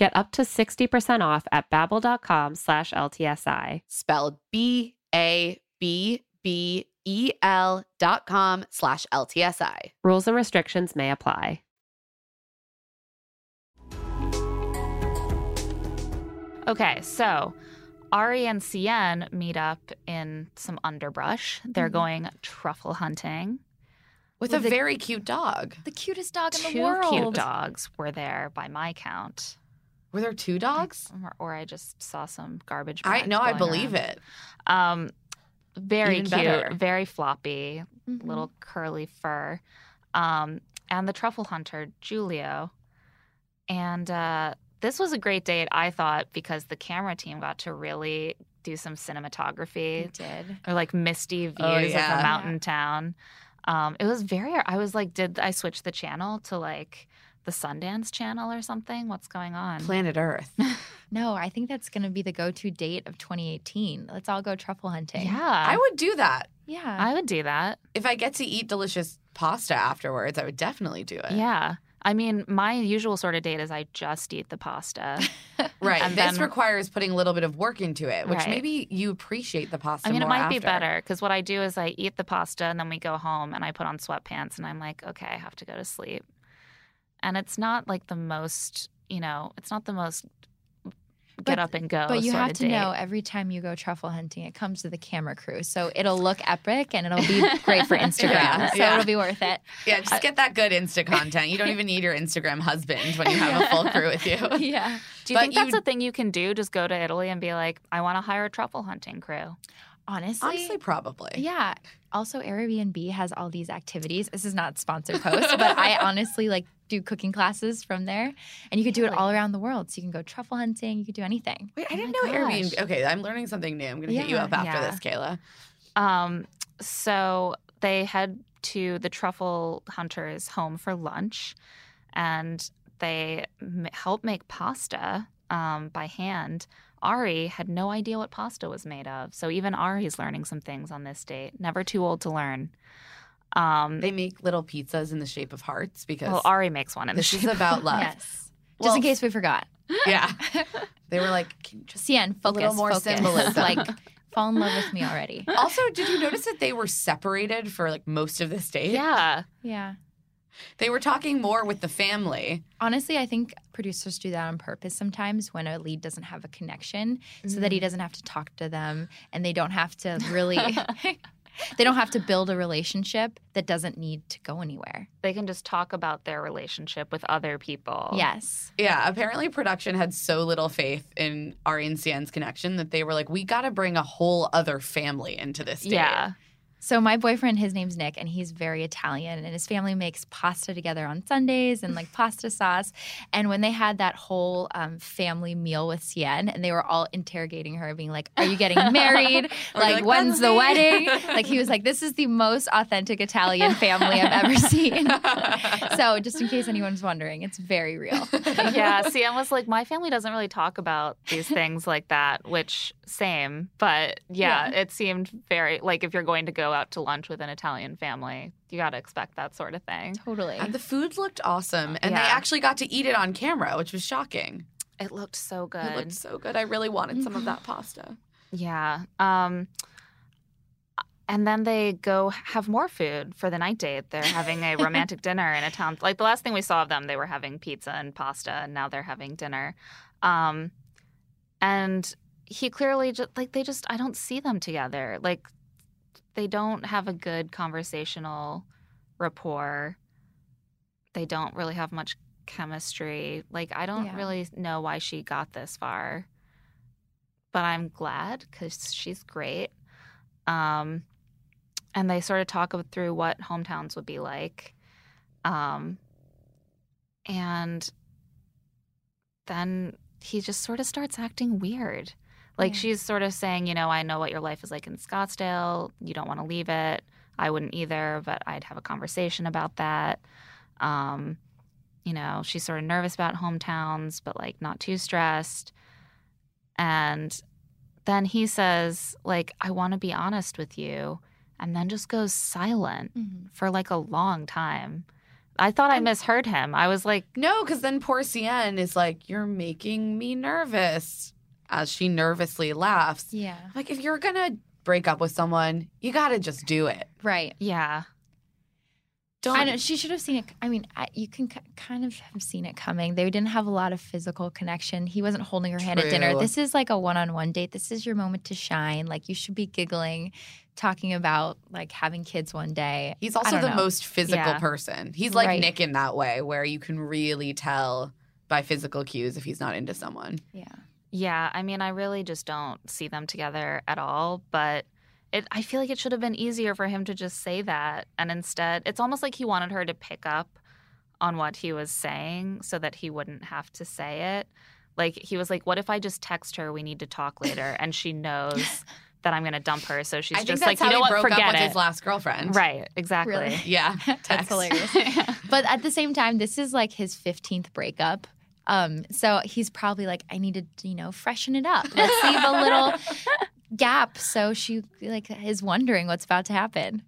Get up to 60% off at babbel.com slash LTSI. Spelled B-A-B-B-E-L dot com slash LTSI. Rules and restrictions may apply. Okay, so Arie and Seinne meet up in some underbrush. They're Mm-hmm. going truffle hunting. With, With a the- very cute dog. The cutest dog in Two the world. Two cute dogs were there by my count. Were there two dogs? Or, or I just saw some garbage. I know, I believe around. it. Um, very Even cute, better. very floppy, Mhm. little curly fur. Um, and the truffle hunter, Julio. And uh, this was a great date, I thought, because the camera team got to really do some cinematography did. or like misty views Oh, of yeah. a mountain town. Um, it was very, I was like, did I switch the channel to like the Sundance channel or something? What's going on? Planet Earth. No, I think that's going to be the go-to date of 2018. Let's all go truffle hunting. yeah. I would do that. Yeah. I would do that. If I get to eat delicious pasta afterwards, I would definitely do it. Yeah. I mean, my usual sort of date is I just eat the pasta. Right. And this then- requires putting a little bit of work into it, which Right. maybe you appreciate the pasta I mean, it more might be better because what I do is I eat the pasta and then we go home and I put on sweatpants and I'm like, okay, I have to go to sleep. And it's not like the most, you know, it's not the most get But- up and go. But you sort have of to date. know every time you go truffle hunting, it comes with a camera crew. So it'll look epic and it'll be great for Instagram. Yeah, so yeah. it'll be worth it. Yeah, just get that good Insta content. You don't even need your Instagram husband when you have a full crew with you. yeah. Do you but think that's you- a thing you can do? Just go to Italy and be like, I want to hire a truffle hunting crew. Honestly, Honestly, probably. yeah. Also, Airbnb has all these activities. This is not sponsored post, but I honestly like do cooking classes from there, and you could do it all around the world. So you can go truffle hunting. You could do anything. Wait, I Oh didn't my know Airbnb. gosh. Okay, I'm learning something new. I'm going to hit you up after Yeah. this, Kayla. Um, so they head to the truffle hunters' home for lunch, and they m- help make pasta um, by hand. Arie had no idea what pasta was made of, so even Arie's learning some things on this date. Never too old to learn. Um, They make little pizzas in the shape of hearts because well, Arie makes one in the this is shape. about love. Yes. Just Well, in case we forgot. Yeah. They were like, Can you just Seinne, focus. little more focus. symbolism. like, fall in love with me already. Also, did you notice that they were separated for like most of this date? yeah, Yeah. They were talking more with the family. Honestly, I think producers do that on purpose sometimes when a lead doesn't have a connection so that he mm. doesn't have to talk to them and they don't have to really they don't have to build a relationship that doesn't need to go anywhere. they can just talk about their relationship with other people. Yes. Yeah, apparently production had so little faith in Arie and Seinne's connection that they were like, we got to bring a whole other family into this date. yeah. So my boyfriend, his name's Nick, and he's very Italian, and his family makes pasta together on Sundays and like pasta sauce. And when they had that whole um, family meal with Seinne, and they were all interrogating her, being like, "Are you getting married? Like, like, when's the me." wedding?" Like he was like, "This is the most authentic Italian family I've ever seen." so just in case anyone's wondering, it's very real. yeah, Seinne was like, my family doesn't really talk about these things like that, which same. But yeah, it seemed very like if you're going to go out to lunch with an Italian family, you got to expect that sort of thing. totally. And the food looked awesome. And they actually got to eat it on camera, which was shocking. It looked so good. It looked so good. I really wanted some of that pasta. Yeah. Um, and then they go have more food for the night date. They're having a romantic dinner in a town. Like the last thing we saw of them, they were having pizza and pasta, and now they're having dinner. Um, and he clearly just like they just I don't see them together. Like they don't have a good conversational rapport. They don't really have much chemistry. Like I don't Yeah. really know why she got this far but I'm glad because she's great. Um, and they sort of talk through what hometowns would be like. Um, and then he just sort of starts acting weird. Like Yeah. she's sort of saying, you know, I know what your life is like in Scottsdale. You don't want to leave it. I wouldn't either, but I'd have a conversation about that. Um, you know, she's sort of nervous about hometowns, but like not too stressed. And then he says, like, I want to be honest with you. And then just goes silent Mhm. for like a long time. I thought I misheard him. I was like, No, because then poor Seinne is like, You're making me nervous as she nervously laughs. Yeah. Like, if you're going to break up with someone, you got to just do it. Right. yeah. Don't. I know she should have seen it. I mean, I, you can k- kind of have seen it coming. They didn't have a lot of physical connection. He wasn't holding her hand at dinner. This is like a one-on-one date. This is your moment to shine. Like you should be giggling, talking about like having kids one day. He's also the know. most physical Yeah. person. He's like Right. Nick in that way, where you can really tell by physical cues if he's not into someone. Yeah. Yeah. I mean, I really just don't see them together at all. But it, I feel like it should have been easier for him to just say that. And instead, it's almost like he wanted her to pick up on what he was saying so that he wouldn't have to say it. Like, he was like, What if I just text her, we need to talk later? And she knows that I'm going to dump her. So she's I just like, You know he what? broke Forget up with it. his last girlfriend. Right. Exactly. Really? Yeah. That's hilarious. but at the same time, this is like his 15th breakup. Um, so he's probably like, I need to, you know, freshen it up. Let's leave a little gap so she like is wondering what's about to happen.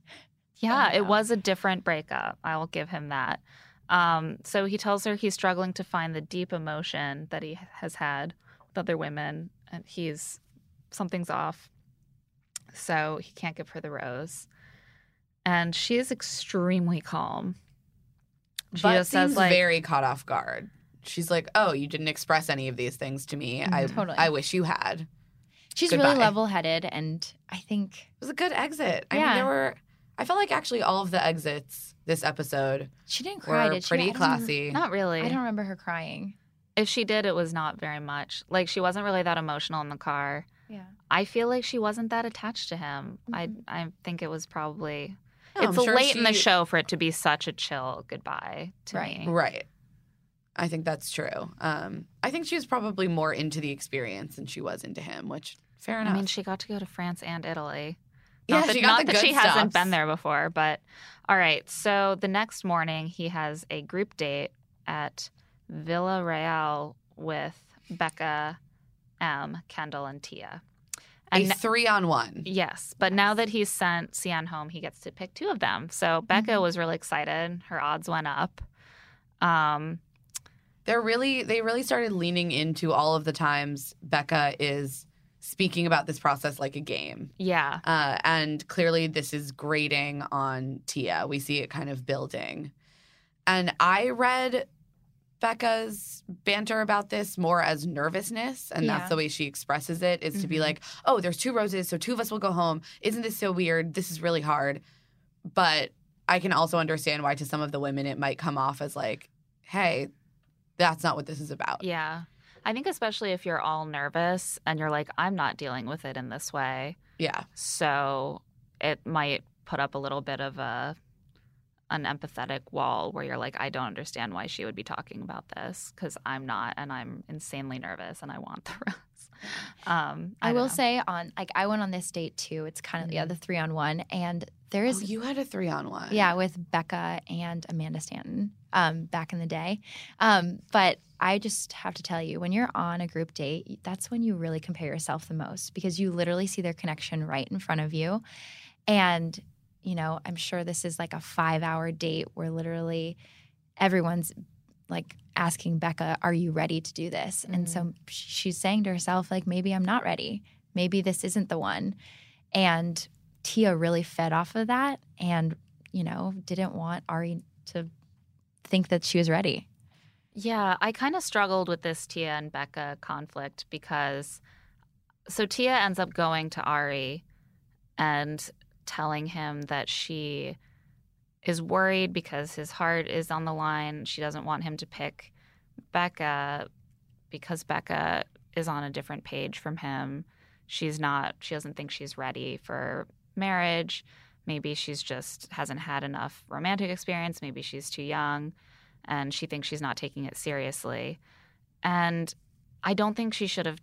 Yeah, Oh, it was a different breakup. I will give him that. Um, so he tells her he's struggling to find the deep emotion that he has had with other women, and he's something's off. So he can't give her the rose. And she is extremely calm. She but just says seems like, very caught off guard. She's like, "Oh, you didn't express any of these things to me. I Mm-hmm. Totally. I wish you had." She's Goodbye. really level headed, and I think it was a good exit. I mean, Yeah. there were. I felt like actually all of the exits this episode she didn't cry. were Did she? Pretty don't remember- classy. not really. I don't remember her crying. if she did, it was not very much. Like she wasn't really that emotional in the car. Yeah. I feel like she wasn't that attached to him. I Mhm. I think it was probably No, it's sure late in the show for it to be such a chill goodbye to Right. me. Right. I think that's true. Um, I think she was probably more into the experience than she was into him, which fair enough. I mean, she got to go to France and Italy. Yeah, not that, she got not the that she hasn't been there before, but all right. So the next morning, he has a group date at Villa Real with Becca, M, Kendall, and Tia. a three on one. Yes, but now that he's sent Seinne home, he gets to pick two of them. So Becca Mm-hmm. was really excited. Her odds went up. Um, They're really they really started leaning into all of the times Becca is speaking about this process like a game. yeah, Uh, and clearly, this is grading on Tia. We see it kind of building. And I read Becca's banter about this more as nervousness. And Yeah. that's the way she expresses it is to be Mhm. like, oh, there's two roses, so two of us will go home. Isn't this so weird? This is really hard. But I can also understand why to some of the women it might come off as like, hey, that's not what this is about. yeah. I think especially if you're all nervous and you're like, I'm not dealing with it in this way, Yeah. so it might put up a little bit of a an empathetic wall where you're like, I don't understand why she would be talking about this because I'm not, and I'm insanely nervous and I want the. Um, I, don't will know. say on like I went on this date too. It's kind of yeah the other three on one, and there is Oh, you had a three on one. yeah with Becca and Amanda Stanton um, back in the day. Um, but I just have to tell you, when you're on a group date, that's when you really compare yourself the most because you literally see their connection right in front of you, and you know I'm sure this is like a five hour date where literally everyone's like asking Becca, "Are you ready to do this?" And so mm-hmm. she's saying to herself, like, "Maybe I'm not ready. Maybe this isn't the one." And Tia really fed off of that, and you know didn't want Arie to think that she was ready. Yeah, I kind of struggled with this Tia and Becca conflict because so Tia ends up going to Arie and telling him that she is worried because his heart is on the line. She doesn't want him to pick Becca because Becca is on a different page from him. She's not, she doesn't think she's ready for marriage. Maybe she's just hasn't had enough romantic experience. Maybe she's too young and she thinks she's not taking it seriously. And I don't think she should have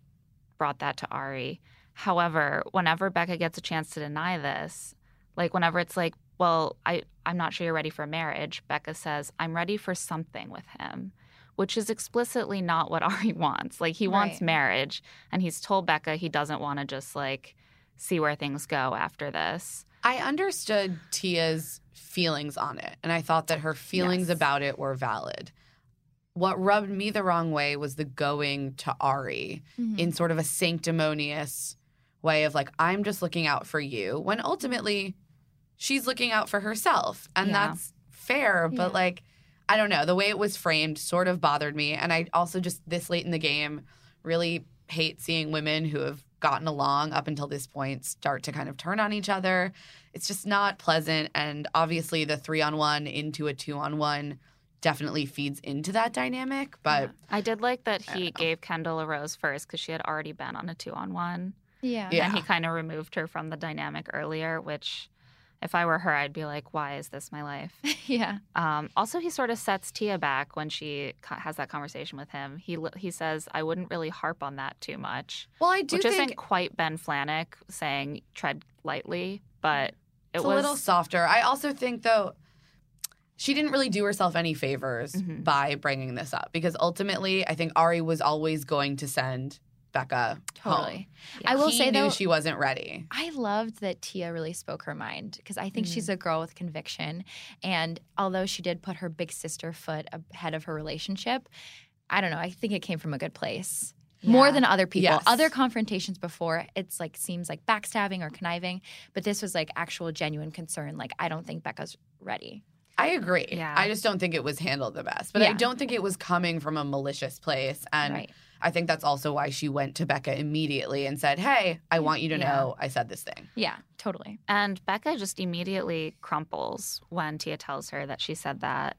brought that to Arie. However, whenever Becca gets a chance to deny this, like whenever it's like, well, I, I'm not sure you're ready for marriage, Becca says, I'm ready for something with him, which is explicitly not what Arie wants. Like he wants marriage, and he's told Becca he doesn't want to just like see where things go after this. I understood Tia's feelings on it, and I thought that her feelings Yes. about it were valid. What rubbed me the wrong way was the going to Arie Mm-hmm. in sort of a sanctimonious way of like, I'm just looking out for you, when ultimately she's looking out for herself. And Yeah. that's fair, but Yeah. like, I don't know. The way it was framed sort of bothered me. And I also just, this late in the game, really hate seeing women who have gotten along up until this point start to kind of turn on each other. It's just not pleasant. And obviously, the three on one into a two on one definitely feeds into that dynamic. But I did like that he gave Kendall a rose first because she had already been on a two on one. Yeah. Yeah. And he kind of removed her from the dynamic earlier, which if I were her, I'd be like, why is this my life? yeah. Um, also, he sort of sets Tia back when she co- has that conversation with him. He he says, I wouldn't really harp on that too much, well, I do which think isn't quite Ben Flajnik saying tread lightly, but it it's was a little softer. I also think though she didn't really do herself any favors Mhm. by bringing this up because ultimately I think Arie was always going to send Becca Totally. home. I will he say knew though, she wasn't ready. I loved that Tia really spoke her mind because I think Mm. she's a girl with conviction. And although she did put her big sister foot ahead of her relationship, I don't know. I think it came from a good place. More than other people. Yes. Other confrontations before, it's like seems like backstabbing or conniving, but this was like actual genuine concern. Like I don't think Becca's ready. I agree. Yeah. I just don't think it was handled the best. But I don't think it was coming from a malicious place. And right. I think that's also why she went to Becca immediately and said, Hey, I want you to Yeah. know I said this thing. Yeah. Totally. And Becca just immediately crumples when Tia tells her that she said that.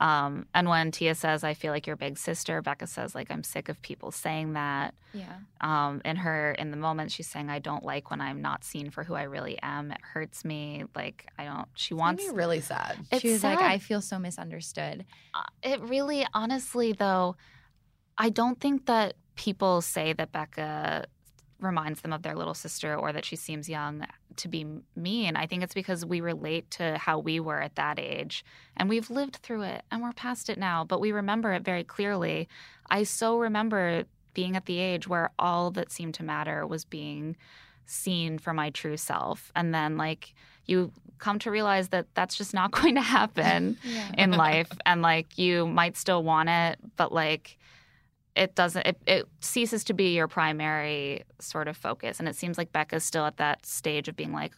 Um, and when Tia says, I feel like your big sister, Becca says, like, I'm sick of people saying that. Yeah. Um, in her, in the moment, she's saying, I don't like when I'm not seen for who I really am. It hurts me. Like, I don't, she wants. Made me really sad. It's she was like. I feel so misunderstood. Uh, it really, honestly, though, I don't think that people say that Becca reminds them of their little sister or that she seems young to be mean. I think it's because we relate to how we were at that age and we've lived through it and we're past it now, but we remember it very clearly. I so remember being at the age where all that seemed to matter was being seen for my true self. And then, like, you come to realize that that's just not going to happen in life. And, like, you might still want it, but, like, it doesn't it, it ceases to be your primary sort of focus and it seems like becca's still at that stage of being like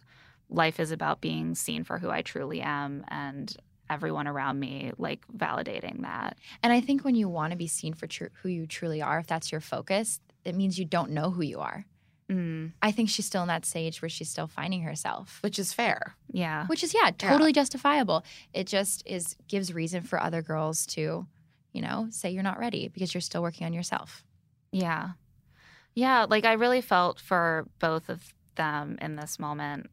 life is about being seen for who i truly am and everyone around me like validating that And I think when you want to be seen for tru- who you truly are, if that's your focus, it means you don't know who you are. mm, I think she's still in that stage where she's still finding herself, Which is fair. yeah which is yeah, totally justifiable. It just is gives reason for other girls to, you know, say you're not ready because you're still working on yourself. Yeah. Yeah, like I really felt for both of them in this moment.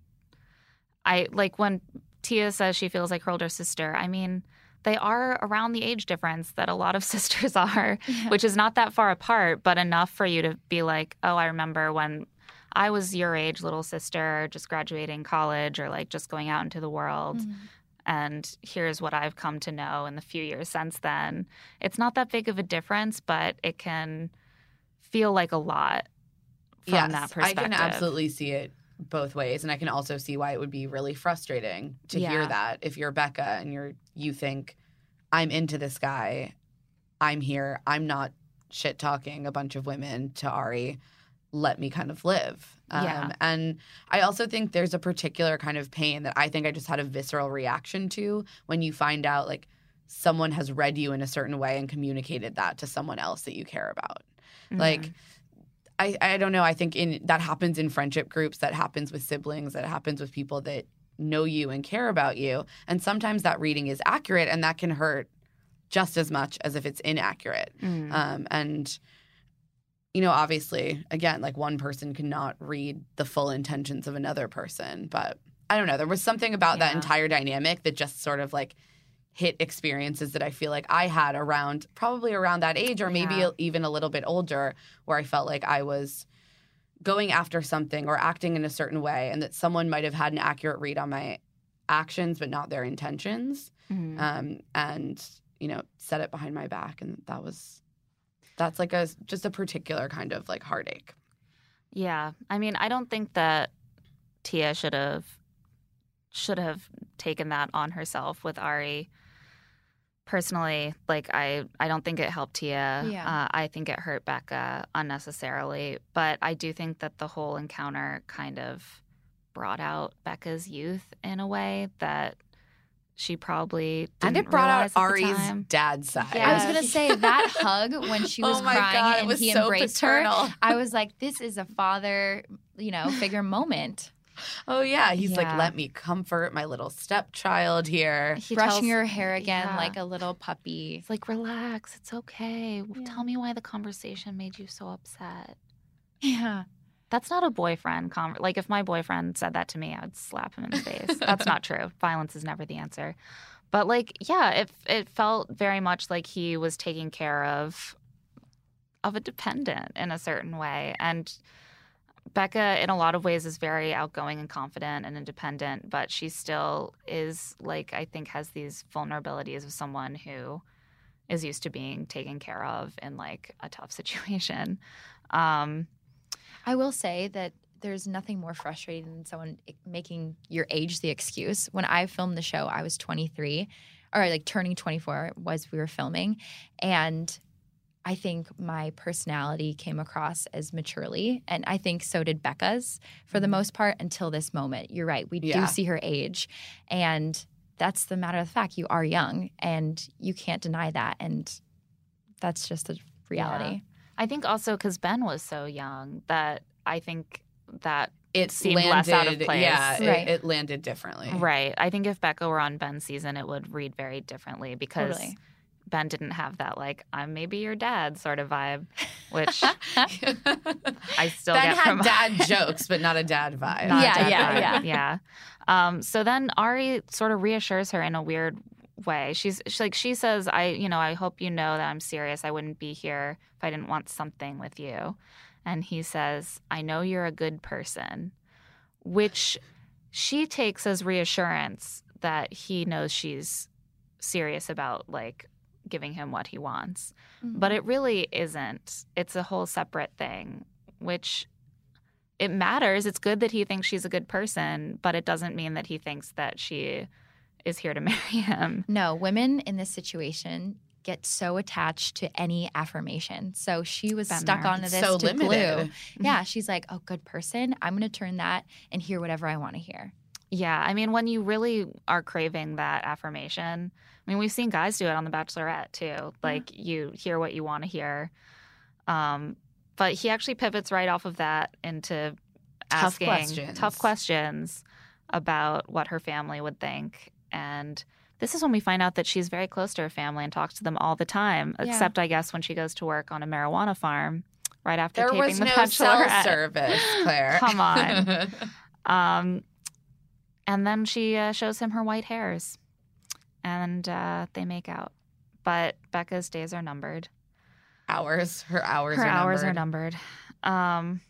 I like when Tia says she feels like her older sister. I mean, they are around the age difference that a lot of sisters are, which is not that far apart, but enough for you to be like, oh, I remember when I was your age, little sister, just graduating college or like just going out into the world. Mm-hmm. And here's what I've come to know in the few years since then. It's not that big of a difference, but it can feel like a lot from yes, that perspective. I can absolutely see it both ways, and I can also see why it would be really frustrating to hear that if you're Becca and you're you think I'm into this guy, I'm here, I'm not shit talking a bunch of women to Arie. Let me kind of live. Um, Yeah. And I also think there's a particular kind of pain that I think I just had a visceral reaction to when you find out like someone has read you in a certain way and communicated that to someone else that you care about. Mm-hmm. Like, I, I don't know. I think in that happens in friendship groups, that happens with siblings, that happens with people that know you and care about you. And sometimes that reading is accurate and that can hurt just as much as if it's inaccurate. Mm. Um, and you know, obviously, again, like one person cannot read the full intentions of another person, but I don't know. There was something about that entire dynamic that just sort of like hit experiences that I feel like I had around probably around that age or maybe Yeah. even a little bit older where I felt like I was going after something or acting in a certain way and that someone might have had an accurate read on my actions but not their intentions Mhm. um, and you know said it behind my back and that was that's like a just a particular kind of like heartache Yeah. I mean, I don't think that Tia should have should have taken that on herself with Arie. Personally, like I I don't think it helped Tia. Yeah. Uh, I think it hurt Becca unnecessarily, but I do think that the whole encounter kind of brought out Becca's youth in a way that she probably didn't and it brought out realize Arie's time. dad's side I was gonna say that hug when she was oh my crying god and was he so embraced paternal. her. I was like, this is a father, you know, figure moment. oh yeah he's like let me comfort my little stepchild here He Brushing tells- her hair again Yeah. like a little puppy. It's like relax, it's okay. Yeah. Tell me why the conversation made you so upset. Yeah. That's not a boyfriend Like if my boyfriend said that to me, I would slap him in the face. That's not true. Violence is never the answer. But like, yeah, it it felt very much like he was taking care of of a dependent in a certain way. And Becca, in a lot of ways, is very outgoing and confident and independent, but she still is like I think has these vulnerabilities of someone who is used to being taken care of in like a tough situation. Um, I will say that there's nothing more frustrating than someone making your age the excuse. When I filmed the show, I was 23, or like turning 24 was we were filming, and I think my personality came across as maturely, and I think so did Becca's for the mm-hmm. most part until this moment. You're right, we Yeah. do see her age, and that's the matter of the fact. You are young, and you can't deny that, and that's just the reality. I think also because Ben was so young that I think that it seemed landed, less out of place. Yeah, it- Right. it, landed differently. Right. I think if Becca were on Ben's season, it would read very differently because Totally. Ben didn't have that like I'm maybe your dad sort of vibe, which I still ben get had from dad jokes, but not a dad vibe. Not a Yeah, dad yeah, vibe. yeah. Um, so then Arie sort of reassures her in a weird way. She's, she's like she says, "I, you know, I hope you know that I'm serious. I wouldn't be here if I didn't want something with you." And he says, "I know you're a good person," which she takes as reassurance that he knows she's serious about like giving him what he wants. But mm-hmm. it really isn't. It's a whole separate thing, which it matters. It's good that he thinks she's a good person, but it doesn't mean that he thinks that she is here to marry him. No, women in this situation get so attached to any affirmation. So she was Been stuck onto this so to limited. glue. Yeah, she's like, "Oh, good person. I'm going to turn that and hear whatever I want to hear." Yeah, I mean, when you really are craving that affirmation, I mean, we've seen guys do it on The Bachelorette too. Like you hear what you want to hear. Um, but he actually pivots right off of that into Tough asking questions. tough questions about what her family would think. And this is when we find out that she's very close to her family and talks to them all the time, Yeah. except I guess when she goes to work on a marijuana farm right after There taping was The no cell service, Claire. Come on. Um, and then she uh, shows him her white hairs, and uh, they make out. But Becca's days are numbered. hours. Her hours. her are hours are numbered. numbered. Um,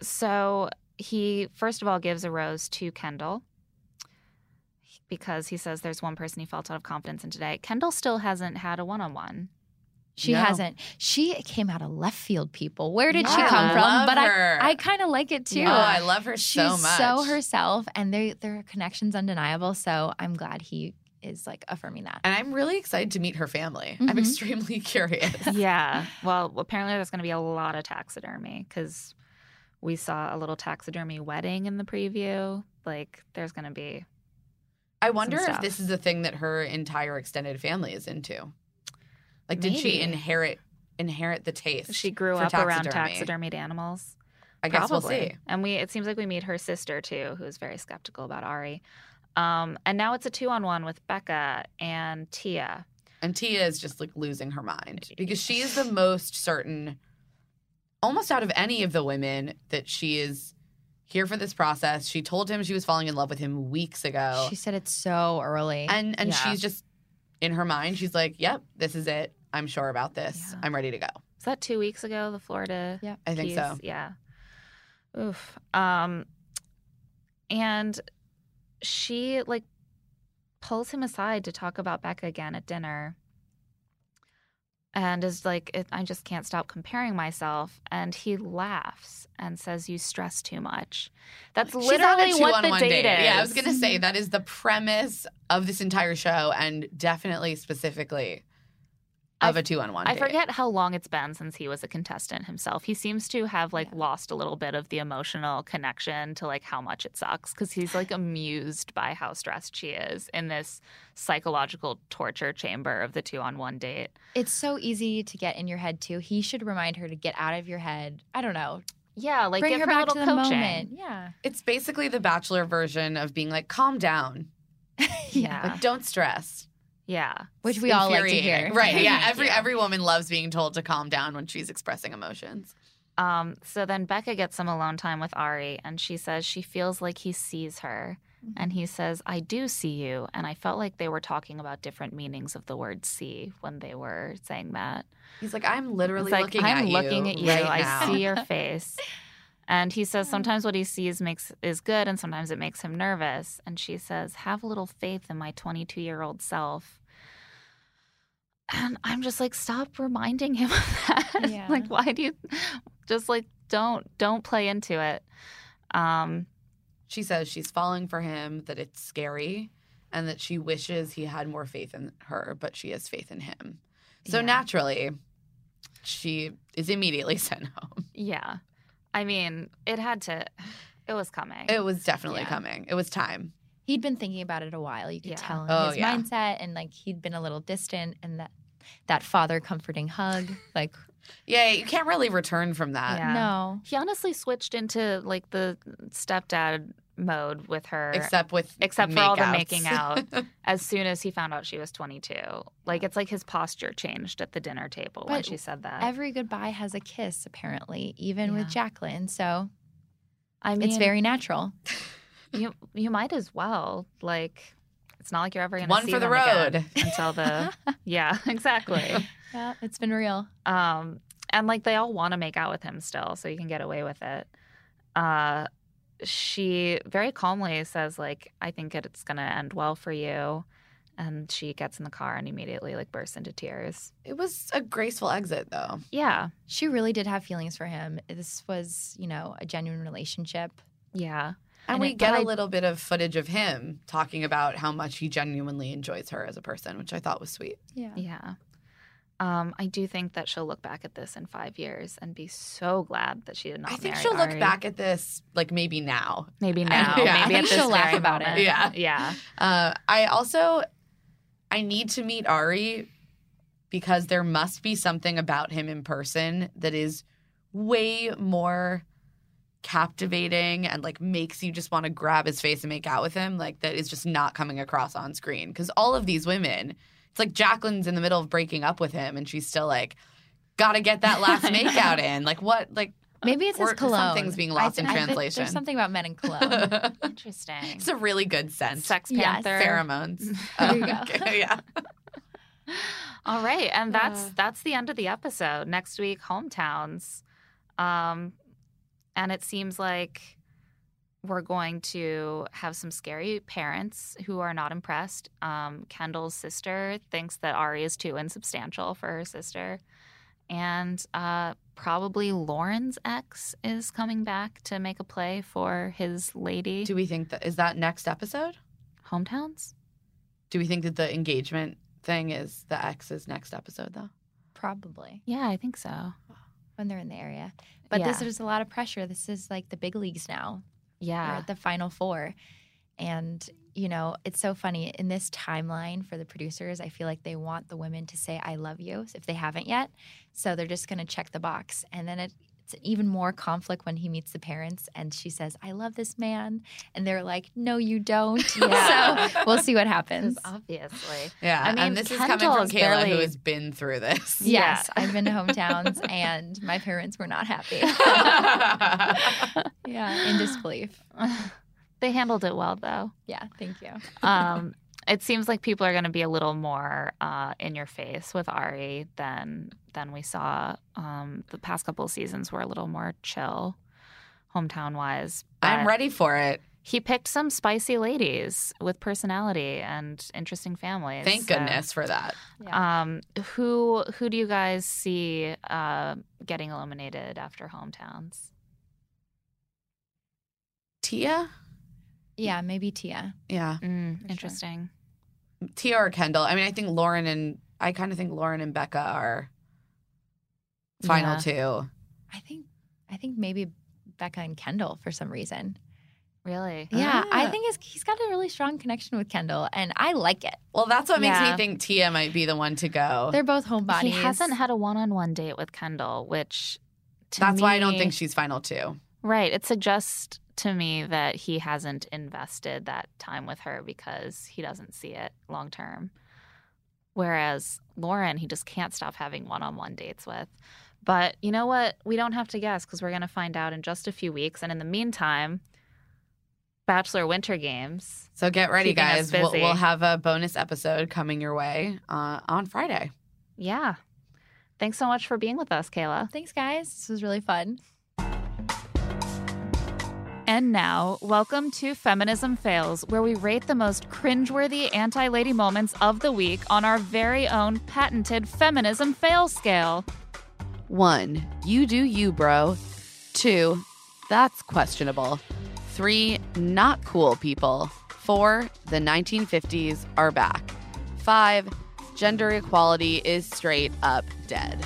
so he first of all gives a rose to Kendall because he says there's one person he felt out of confidence in today. Kendall still hasn't had a one-on-one. She No. hasn't. She came out of left field, people. Where did she come from? but her. I, I kind of like it too. Oh, I love her She's so much. so herself, and their their connection's undeniable. So I'm glad he is like affirming that. And I'm really excited to meet her family. I'm Mhm. extremely curious. yeah. Well, apparently there's going to be a lot of taxidermy because we saw a little taxidermy wedding in the preview. Like, there's going to be. I wonder if this is a thing that her entire extended family is into. Like, did she inherit inherit the taste? She grew up around taxidermied animals. I guess we'll Probably. see. And we it seems like we meet her sister too, who's very skeptical about Arie. Um, and now it's a two on one with Becca and Tia. And Tia is just like losing her mind because she is the most certain, almost out of any of the women, that she is here for this process. She told him she was falling in love with him weeks ago. She said it's so early. and and Yeah. she's just in her mind, she's like, Yep, this is it. I'm sure about this. Yeah. I'm ready to go. Was that two weeks ago, the Florida? Yeah. I think piece? so. Yeah. Oof. Um, and she like pulls him aside to talk about Becca again at dinner. And is like, it, I just can't stop comparing myself. And he laughs and says, "You stress too much." That's She's literally what the two-on-one date, is. Yeah, I was gonna say that is the premise of this entire show, and definitely specifically of I a two on one. I forget how long it's been since he was a contestant himself. He seems to have like lost a little bit of the emotional connection to like how much it sucks because he's like amused by how stressed she is in this psychological torture chamber of the two on one date. it's so easy to get in your head too. He should remind her to get out of your head. I don't know. Yeah, like Bring give her her, a back little to the coaching. moment. Yeah. It's basically the Bachelor version of being like, calm down, Yeah, like don't stress. Yeah. Which we all like to hear. right? Yeah, every Yeah. every woman loves being told to calm down when she's expressing emotions. Um, so then Becca gets some alone time with Arie, and she says she feels like he sees her. And he says, I do see you. And I felt like they were talking about different meanings of the word see when they were saying that. He's like, I'm literally It's like, looking I'm at looking you at you. right I now." see your face. And he says sometimes what he sees makes is good and sometimes it makes him nervous. And she says, Have a little faith in my 22 year old self. And I'm just like, stop reminding him of that. Yeah. like, why do you just like don't don't play into it? Um, She says she's falling for him, that it's scary, and that she wishes he had more faith in her, but she has faith in him. So Yeah. naturally, she is immediately sent home. yeah. I mean, it had to it was coming. It was definitely Yeah. coming. It was time. He'd been thinking about it a while. You could Yeah. tell in Oh, his yeah. mindset, and like he'd been a little distant, and that that father comforting hug, like Yeah, you can't really return from that. Yeah. No. He honestly switched into like the stepdad mode with her. Except with except for all the making out as soon as he found out she was 22. Like it's like his posture changed at the dinner table when she said that. Every goodbye has a kiss, apparently, even Yeah. with Jacqueline. So I mean, it's very natural. you you might as well like it's not like you're ever going to One see for the them again road. until the yeah exactly Yeah, it's been real. um and like they all want to make out with him still so you can get away with it uh she very calmly says like i think it's going to end well for you and she gets in the car and immediately like bursts into tears It was a graceful exit, though. yeah She really did have feelings for him. This was, you know, a genuine relationship. yeah And, And we get but a I- little bit of footage of him talking about how much he genuinely enjoys her as a person, which I thought was sweet. Yeah. yeah um, I do think that she'll look back at this in five years and be so glad that she did not. I think marry she'll look back at this like maybe now. Maybe now. Yeah. Maybe I think this she'll laugh very about it. Yeah. Yeah. Uh, I also I need to meet Arie because there must be something about him in person that is way more captivating and like makes you just want to grab his face and make out with him like that is just not coming across on screen because all of these women it's like Jacqueline's in the middle of breaking up with him and she's still like gotta get that last make out in like what like Maybe it's Or his cologne. something's being lost I in I translation. There's something about men in cologne. Interesting. it's a really good scent Sex Yes. Panther. pheromones There you go. okay, yeah All right, and that's Uh. that's the end of the episode. Next week, hometowns, um, and it seems like we're going to have some scary parents who are not impressed. Um, Kendall's sister thinks that Arie is too insubstantial for her sister, and uh, probably Lauren's ex is coming back to make a play for his lady. do we think that is that next episode hometowns? Do we think that the engagement thing is the ex's next episode though? Probably Yeah, I think so. When they're in the area. But this Yeah. is a lot of pressure. This is like the big leagues now. Yeah. the final four. And, you know, it's so funny. In this timeline for the producers, I feel like they want the women to say, I love you if they haven't yet. So they're just going to check the box. And then it, it's even more conflict when he meets the parents and she says, I love this man. And they're like, No, you don't. Yeah. so we'll see what happens. Obviously. Yeah, I mean, and this is coming from Kayla, barely- who has been through this. Yes, Yeah. I've been to hometowns and my parents were not happy. yeah, in disbelief. they handled it well, though. Yeah, thank you. Um, it seems like people are going to be a little more uh, in your face with Arie than than we saw. Um, the past couple of seasons were a little more chill, hometown wise. I'm ready for it. He picked some spicy ladies with personality and interesting families. Thank so, goodness for that. Um, who who do you guys see uh, getting eliminated after hometowns? Tia? Yeah, maybe Tia. Yeah. Mm, sure. Interesting. Tia or Kendall. I mean, I think Lauren and I kind of think Lauren and Becca are final Yeah. two. I think I think maybe Becca and Kendall for some reason. Really? Yeah, I Ah. think he's, he's got a really strong connection with Kendall, and I like it. Well, that's what makes Yeah. me think Tia might be the one to go. They're both homebodies. He hasn't had a one-on-one date with Kendall, which to That's why I don't think she's final two. right. It suggests to me that he hasn't invested that time with her because he doesn't see it long term. Whereas Lauren, he just can't stop having one-on-one dates with. But you know what? We don't have to guess because we're going to find out in just a few weeks. And in the meantime, Bachelor Winter Games. So get ready, guys. We'll, we'll have a bonus episode coming your way uh, on Friday. Yeah. Thanks so much for being with us, Kayla. Thanks, guys. This was really fun. And now, welcome to Feminism Fails, where we rate the most cringeworthy anti lady moments of the week on our very own patented feminism fail scale. One, you do you, bro. Two, that's questionable. Three, not cool people. Four, the 1950s are back. Five, gender equality is straight up dead.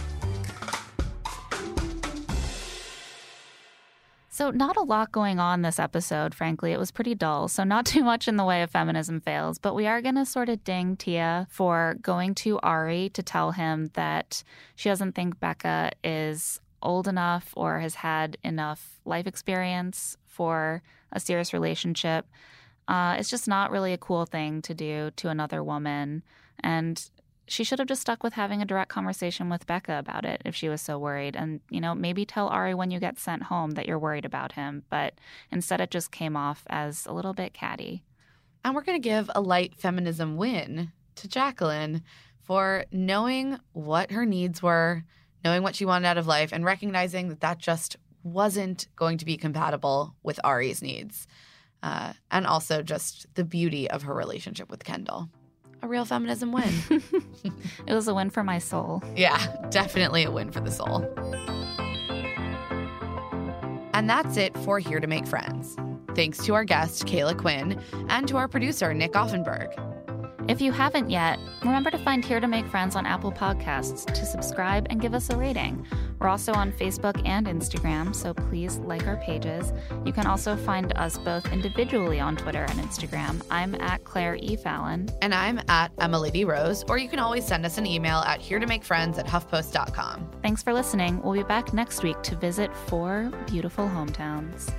So, not a lot going on this episode, frankly. It was pretty dull. So, not too much in the way of feminism fails, but we are going to sort of ding Tia for going to Arie to tell him that she doesn't think Becca is old enough or has had enough life experience for a serious relationship. Uh, it's just not really a cool thing to do to another woman. And she should have just stuck with having a direct conversation with Becca about it if she was so worried. And, you know, maybe tell Arie when you get sent home that you're worried about him. But instead, it just came off as a little bit catty. And we're going to give a light feminism win to Jacqueline for knowing what her needs were, knowing what she wanted out of life, and recognizing that that just wasn't going to be compatible with Arie's needs. Uh, and also just the beauty of her relationship with Kendall a real feminism win. it was a win for my soul. Yeah, definitely a win for the soul. And that's it for Here to Make Friends. Thanks to our guest, Kayla Quinn, and to our producer, Nick Offenberg. If you haven't yet, remember to find Here to Make Friends on Apple Podcasts to subscribe and give us a rating. We're also on Facebook and Instagram, so please like our pages. You can also find us both individually on Twitter and Instagram. I'm at Claire E. Fallon. And I'm at Emily D. Rose, or you can always send us an email at here to make friends at huffpost.com. Thanks for listening. We'll be back next week to visit four beautiful hometowns.